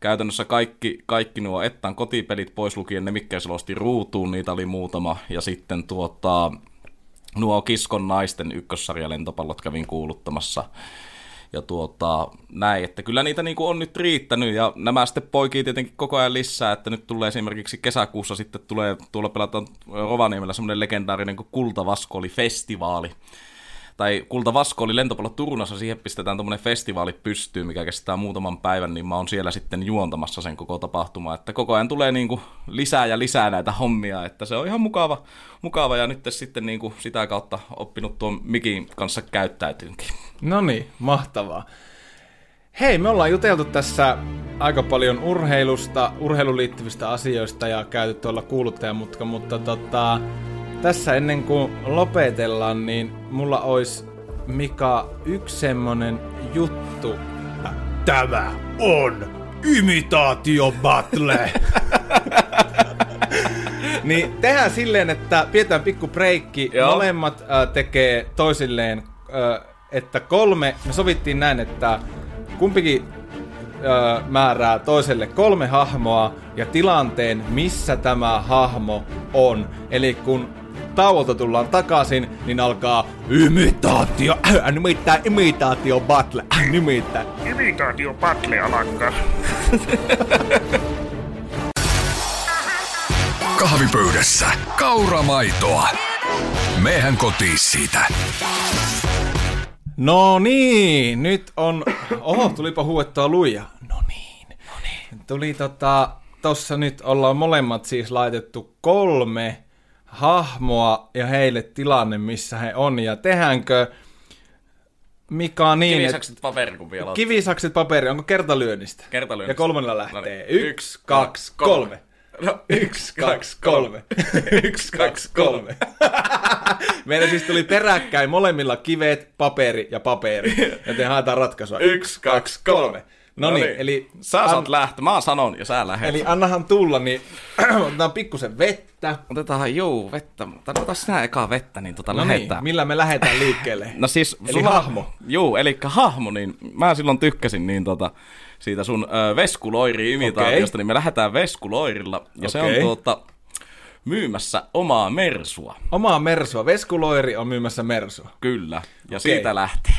käytännössä kaikki, kaikki nuo Ettan kotipelit pois lukien ne, mikä selosti ruutuun, niitä oli muutama. Ja sitten tuota, nuo Kiskon naisten ykkössarjalentopallot kävin kuuluttamassa. Ja tuota, näin, että kyllä niitä niinku on nyt riittänyt ja nämä sitten poikii tietenkin koko ajan lisää, että nyt tulee esimerkiksi kesäkuussa sitten tulee, tuolla pelataan Rovaniemellä semmoinen legendaarinen Kultavaskoli-festivaali, tai Kultavasko oli lentopallo Turunassa, siihen pistetään tuommoinen festivaali pystyyn, mikä kestää muutaman päivän, niin mä oon siellä sitten juontamassa sen koko tapahtuma, että koko ajan tulee niin kuin lisää ja lisää näitä hommia, että se on ihan mukava, mukava ja nyt sitten niin kuin sitä kautta oppinut tuon mikin kanssa käyttäytyynkin. No niin, mahtavaa. Hei, me ollaan juteltu tässä aika paljon urheilusta, urheiluun liittyvistä asioista ja käyty tuolla kuuluttajamutka, mutta tota, tässä ennen kuin lopetellaan, niin mulla olisi Mika yksi semmonen juttu. Tämä on imitaatio battle. niin tehdään silleen, että pidetään pikku breikki. Joo. Molemmat äh, tekee toisilleen, äh, että kolme, me sovittiin näin, että kumpikin äh, määrää toiselle kolme hahmoa ja tilanteen, missä tämä hahmo on. Eli kun tauolta tullaan takaisin, niin alkaa imitaatio, äh, nimittäin imitaatio battle, äh, nimittäin. Imitaatio battle alakka. Kahvipöydässä kauramaitoa. Mehän kotiin siitä. No niin, nyt on... Oho, tulipa huuettua luja. No niin, no niin. Tuli tota... Tossa nyt ollaan molemmat siis laitettu kolme hahmoa ja heille tilanne, missä he on. Ja tehdäänkö Mika niin, Kivisakset paperi, kun vielä Kivisakset paperi, onko kertalyönnistä? Kertalyönnistä. Ja kolmannella lähtee. No niin. Yksi, kaksi, kolme. No, yksi, kaksi, kolme. yksi, kaksi, kolme. Meillä siis tuli peräkkäin molemmilla kivet, paperi ja paperi. Ja te haetaan ratkaisua. Yksi, kaksi, kolme. No niin, eli... Sä saat lähteä, mä sanon ja sä lähet. Eli annahan tulla, niin otetaan pikkusen vettä. Otetaan, juu, vettä, mutta ota sinä ekaa vettä, niin tota No lähetään. niin, millä me lähdetään liikkeelle? No siis... Eli hahmo. Juu, eli hahmo, niin mä silloin tykkäsin niin tota, siitä sun ö, veskuloiri-imitaatiosta, Okei. niin me lähdetään veskuloirilla. Ja se on tuota, myymässä omaa mersua. Omaa Mersua. Veskuloiri on myymässä Mersua. Kyllä. Ja Okei. siitä lähtee.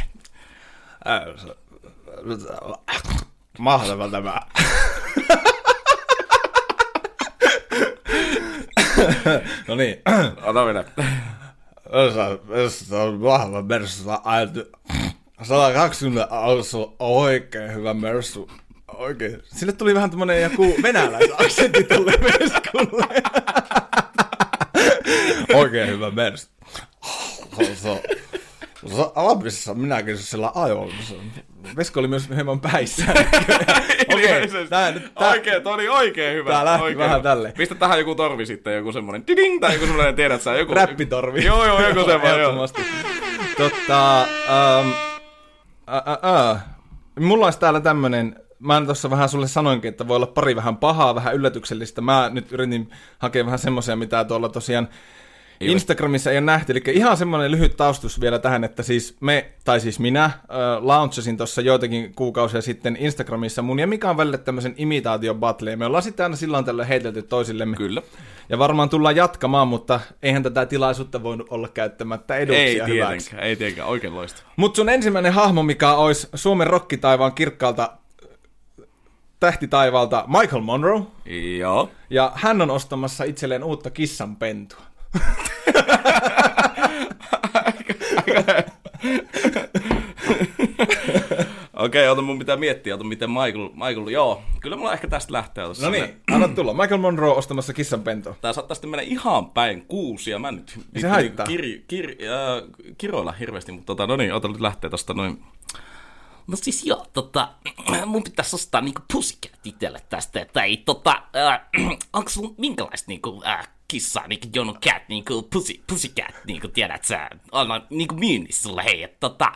Mahtava tämä. no niin. Ota minä. Se on vahva Mersu. Ajeltu 120 alussa on oikein hyvä Mersu. Oikein. Sille tuli vähän tämmönen joku venäläisaksentti tulle Veskulle. oikein hyvä Mersu. Lapissa minäkin sillä ajoin. Vesko oli myös hieman päissä. Okei, tää nyt- tää- Oikein, toi oli oikein hyvä. Tää lähti oikein vähän hyvä. tälleen. Pistä tähän joku torvi sitten, joku semmonen diding, tai joku semmonen, tiedät sä, joku... Räppitorvi. Joo, joo, joku semmonen, joo. Totta, ähm, ä, ä, ä. mulla olisi täällä tämmönen, mä tuossa vähän sulle sanoinkin, että voi olla pari vähän pahaa, vähän yllätyksellistä. Mä nyt yritin hakea vähän semmoisia, mitä tuolla tosiaan Instagramissa ei ole nähty. Eli ihan semmoinen lyhyt taustus vielä tähän, että siis me, tai siis minä, äh, launchasin tuossa joitakin kuukausia sitten Instagramissa mun ja Mikan välille tämmöisen imitaation battle. Me ollaan sitten aina silloin tällä heitelty toisillemme. Kyllä. Ja varmaan tullaan jatkamaan, mutta eihän tätä tilaisuutta voinut olla käyttämättä Ei eduksia hyväksi. tietenkään, ei tietenkään, oikein loistava. Mutta sun ensimmäinen hahmo, mikä olisi Suomen rokkitaivaan kirkkaalta tähtitaivalta Michael Monroe, Joo. ja hän on ostamassa itselleen uutta kissanpentua. Okei, ota mun pitää miettiä, ota miten Michael, Michael, joo, kyllä mulla ehkä tästä lähtee. No niin, anna tulla. Michael Monroe ostamassa kissanpentua. Tää saattaa sitten mennä ihan päin kuusi, ja mä nyt se haittaa. Kir, kir, äh, kiroilla hirveästi, mutta tota, no niin, ota nyt lähtee tosta noin. No siis joo, tota, mun pitäisi ostaa niinku pussycat itselle tästä, että ei tota, äh, onko sun minkälaista niinku äh, kissaa, niinku Jono Cat, niinku pussy, pussycat, niinku tiedät sä, on niinku myynnissä sulle, hei, että tota,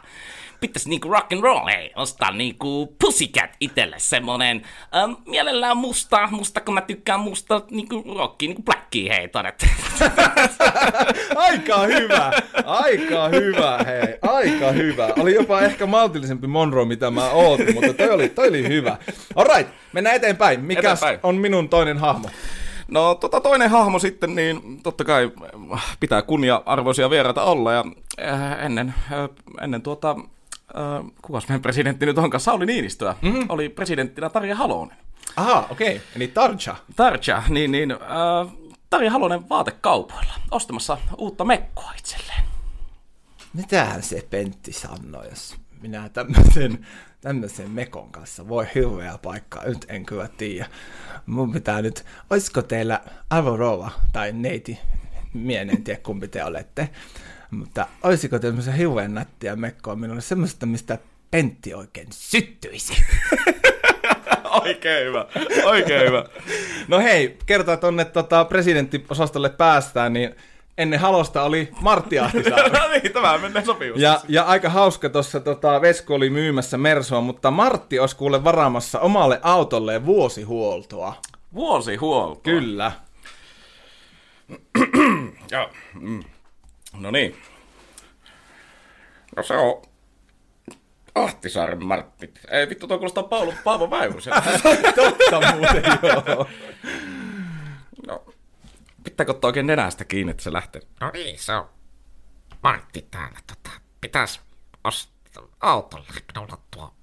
pitäisi niinku rock and roll, hei, ostaa niinku pussycat itselle semmonen, ähm, mielellään musta, musta kun mä tykkään musta, niinku rockia, niinku blackia, hei, todet. Aika hyvä, aika hyvä, hei, aika hyvä. Oli jopa ehkä maltillisempi Monroe, mitä mä ootin, mutta toi oli, toi oli hyvä. Alright, mennään eteenpäin. Mikä Eteenpäin. on minun toinen hahmo? No tota toinen hahmo sitten, niin totta kai äh, pitää kunnia-arvoisia vieraita olla, ja äh, ennen, äh, ennen tuota, äh, kukas meidän presidentti nyt onkaan, Sauli Niinistöä, mm-hmm. oli presidenttinä Tarja Halonen. Aha, okei, okay. eli Tarja. Tarja, niin, niin äh, Tarja Halonen vaatekaupoilla ostamassa uutta mekkoa itselleen. Mitähän se Pentti sanoi, jos minä tämmöisen, tämmöisen mekon kanssa voi hirveä paikkaa, nyt en kyllä tiedä. Mun pitää nyt, olisiko teillä avorouva tai neiti, mien en tiedä kumpi te olette, mutta olisiko tämmöisen hirveän nättiä mekkoa minulle semmoista, mistä Pentti oikein syttyisi. Oikein hyvä, oikein hyvä. No hei, kertaa tonne tota, presidenttiosastolle päästään, niin ennen halosta oli Martti Ahtisaari. no niin, tämä menee sopivasti. Ja, ja aika hauska tuossa tota, Vesku oli myymässä Mersua, mutta Martti olisi kuule varaamassa omalle autolleen vuosihuoltoa. Vuosihuolto. Kyllä. Joo. Mm. No niin. No se on Ahtisaaren Martti. Ei vittu, toi kuulostaa Paavo Väyryseltä. Totta muuten, joo. pitääkö ottaa oikein nenästä kiinni, että se lähtee? No niin, se on Martti täällä. Tota, pitäis ostaa autolle minulla tuo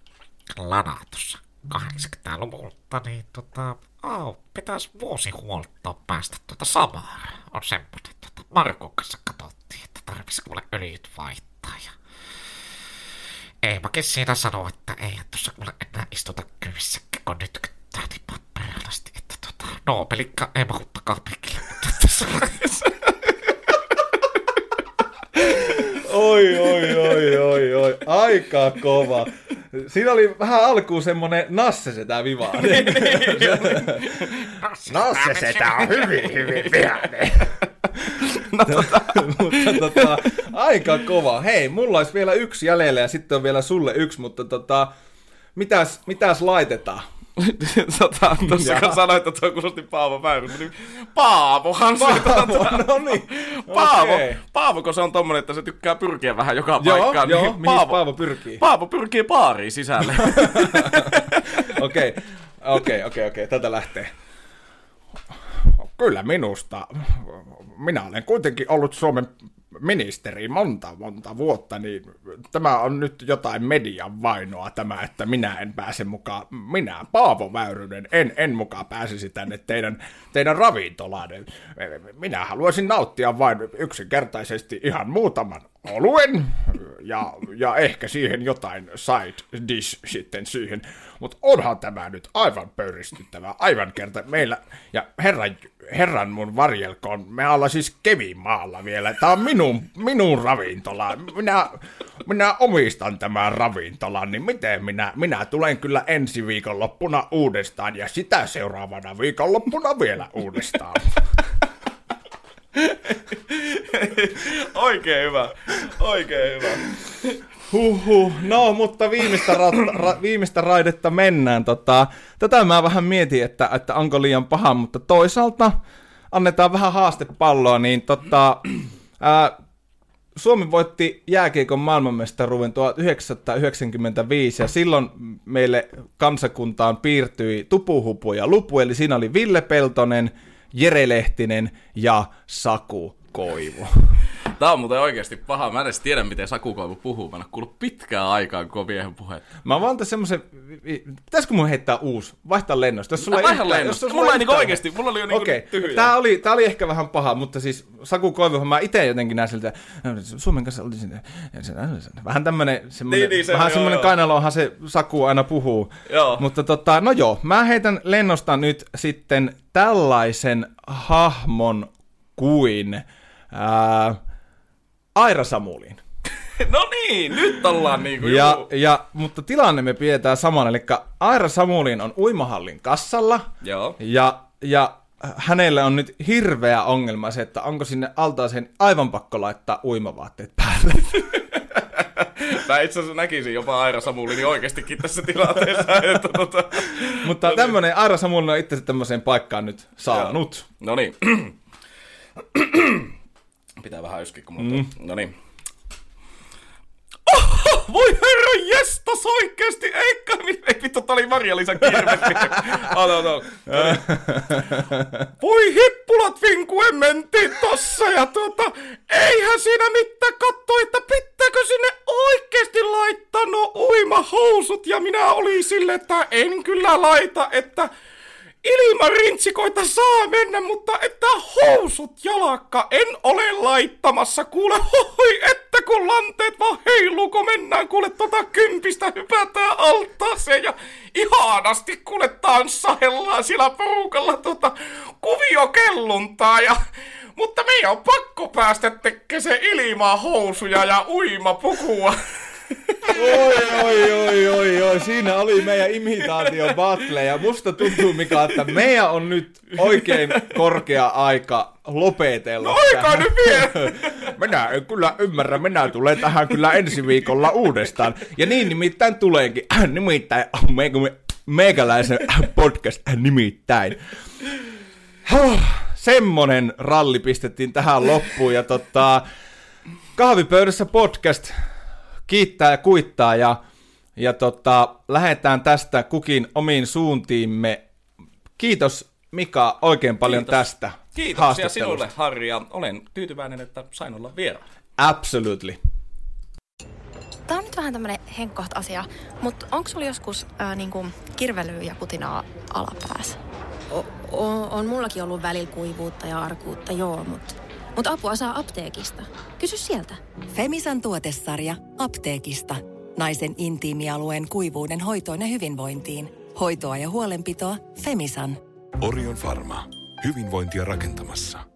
lana tuossa 80-luvulta, niin tota, oh, pitäis vuosihuoltoon päästä tuota samaa. On semmonen, tota, Markon kanssa katsottiin, että tarvis kuule öljyt vaihtaa ja Eemakin siinä sanoi, että ei tuossa kuule enää istuta kyvissä, kun nyt kyttää niin papperelasti, että tota, Noobelikka ei mahuttakaan pikille, mutta tässä vaiheessa. Oi, oi, oi, oi, oi. Aika kova. Siinä oli vähän alkuun semmonen nasse sitä vivaa. Nasse setä on hyvin, hyvin vihainen. mutta tota, aika kova. Hei, mulla olisi vielä yksi jäljellä ja sitten on vielä sulle yksi, mutta tota, mitäs, mitäs laitetaan? Tota, tuossa kun sanoit, että tuo kuulosti Paavo Väyrystä, niin Paavohan se. Paavo, tota, no niin. Paavo, Okei. Paavo, kun se on tommonen, että se tykkää pyrkiä vähän joka Joo, paikkaan. joo, niin Paavo, Paavo pyrkii? Paavo pyrkii baariin sisälle. Okei, okei, okei, okei, tätä lähtee. Kyllä minusta. Minä olen kuitenkin ollut Suomen ministeri monta, monta vuotta, niin tämä on nyt jotain median vainoa tämä, että minä en pääse mukaan. Minä, Paavo Väyrynen, en, en mukaan pääsisi tänne teidän, teidän ravintolaan. Minä haluaisin nauttia vain yksinkertaisesti ihan muutaman oluen ja, ja ehkä siihen jotain side dish sitten siihen. Mutta onhan tämä nyt aivan pöyristyttävää, aivan kerta meillä, ja herran, herran mun varjelkoon, me ollaan siis Kevimaalla vielä, tämä on minun, minun ravintola, minä, minä omistan tämän ravintolan, niin miten minä, minä tulen kyllä ensi viikonloppuna uudestaan, ja sitä seuraavana viikonloppuna vielä uudestaan. Oikein hyvä, oikein hyvä. Huhhuh. No, mutta viimeistä, ra- ra- viimeistä raidetta mennään. Tota, tätä mä vähän mietin, että, että onko liian paha, mutta toisaalta annetaan vähän haastepalloa, niin tota, ää, Suomi voitti jääkiekon maailmanmestaruuden 1995 ja silloin meille kansakuntaan piirtyi Tupuhupu ja Lupu, eli siinä oli Ville Peltonen, Jere Lehtinen ja Saku Koivu. Tää on muuten oikeasti paha. Mä en edes tiedä, miten Saku Koivu puhuu. Mä en ole kuullut pitkään aikaan koko miehen puhetta. Mä vaan tässä semmosen, pitäisikö mun heittää uusi, vaihtaa lennosta, jos sulla yhtään- lennosta. Mulla ei niinku oikeesti, mulla oli jo niinku Okei, tyhjää. tää oli, tää oli ehkä vähän paha, mutta siis Saku Koivuhan mä itse jotenkin näin siltä, Suomen kanssa oli sinne, vähän tämmönen, semmonen, Niin, niin, se- vähän joo, semmonen joo. kainalohan se Saku aina puhuu. Joo. Mutta tota, no joo, mä heitän lennosta nyt sitten tällaisen hahmon kuin ää, Aira Samulin. No niin, nyt ollaan niinku Ja, juu. ja, mutta tilanne me pidetään saman, eli Aira Samulin on uimahallin kassalla, Joo. ja, ja hänelle on nyt hirveä ongelma se, että onko sinne altaaseen aivan pakko laittaa uimavaatteet päälle. Mä itse asiassa näkisin jopa Aira Samulini oikeestikin tässä tilanteessa, että tota... mutta tämmönen Aira Samulin on itse tämmöiseen paikkaan nyt saanut. No niin. Pitää vähän yskiä, kun mulla mm. No niin. Oho, voi herra jestas oikeesti, eikä ei vittu, tää oli Marja-Liisan kirves. Ota, ota. No niin. Voi hippulat vinkuen mentiin tossa ja tuota, eihän siinä mitään katso, että pitääkö sinne oikeesti laittaa no uimahousut ja minä olin sille, että en kyllä laita, että Ilman rintsikoita saa mennä, mutta että housut jalakka en ole laittamassa. Kuule, hoi, että kun lanteet vaan heiluu, kun mennään, kuule, tota kympistä hypätään altaaseen ja ihanasti, kuule, tanssahellaan siellä porukalla tota kuviokelluntaa ja... Mutta meidän on pakko päästä tekemään se ilmaa housuja ja uimapukua. Oi, oi, oi, oi, oi, siinä oli meidän imitaatio battle, ja musta tuntuu, Mika, että meidän on nyt oikein korkea aika lopetella. No aika nyt vielä. Minä en kyllä ymmärrä, minä tulen tähän kyllä ensi viikolla uudestaan. Ja niin nimittäin tuleekin, nimittäin meikä, meikäläisen podcast nimittäin. Huh, Semmonen ralli pistettiin tähän loppuun ja tota, kahvipöydässä podcast kiittää ja kuittaa ja, ja tota, lähdetään tästä kukin omiin suuntiimme. Kiitos Mika oikein paljon Kiitos. tästä Kiitoksia sinulle, Harri, ja olen tyytyväinen, että sain olla vieraan. Absolutely. Tämä on nyt vähän tämmönen henkkoht asia, mutta onko sulla joskus ää, niinku kirvelyä ja putinaa alapäässä? O- o- on mullakin ollut välillä kuivuutta ja arkuutta, joo, mutta mut apua saa apteekista. Kysy sieltä. Femisan tuotesarja apteekista. Naisen intiimialueen kuivuuden hoitoon ja hyvinvointiin. Hoitoa ja huolenpitoa Femisan. Orion Pharma. Hyvinvointia rakentamassa.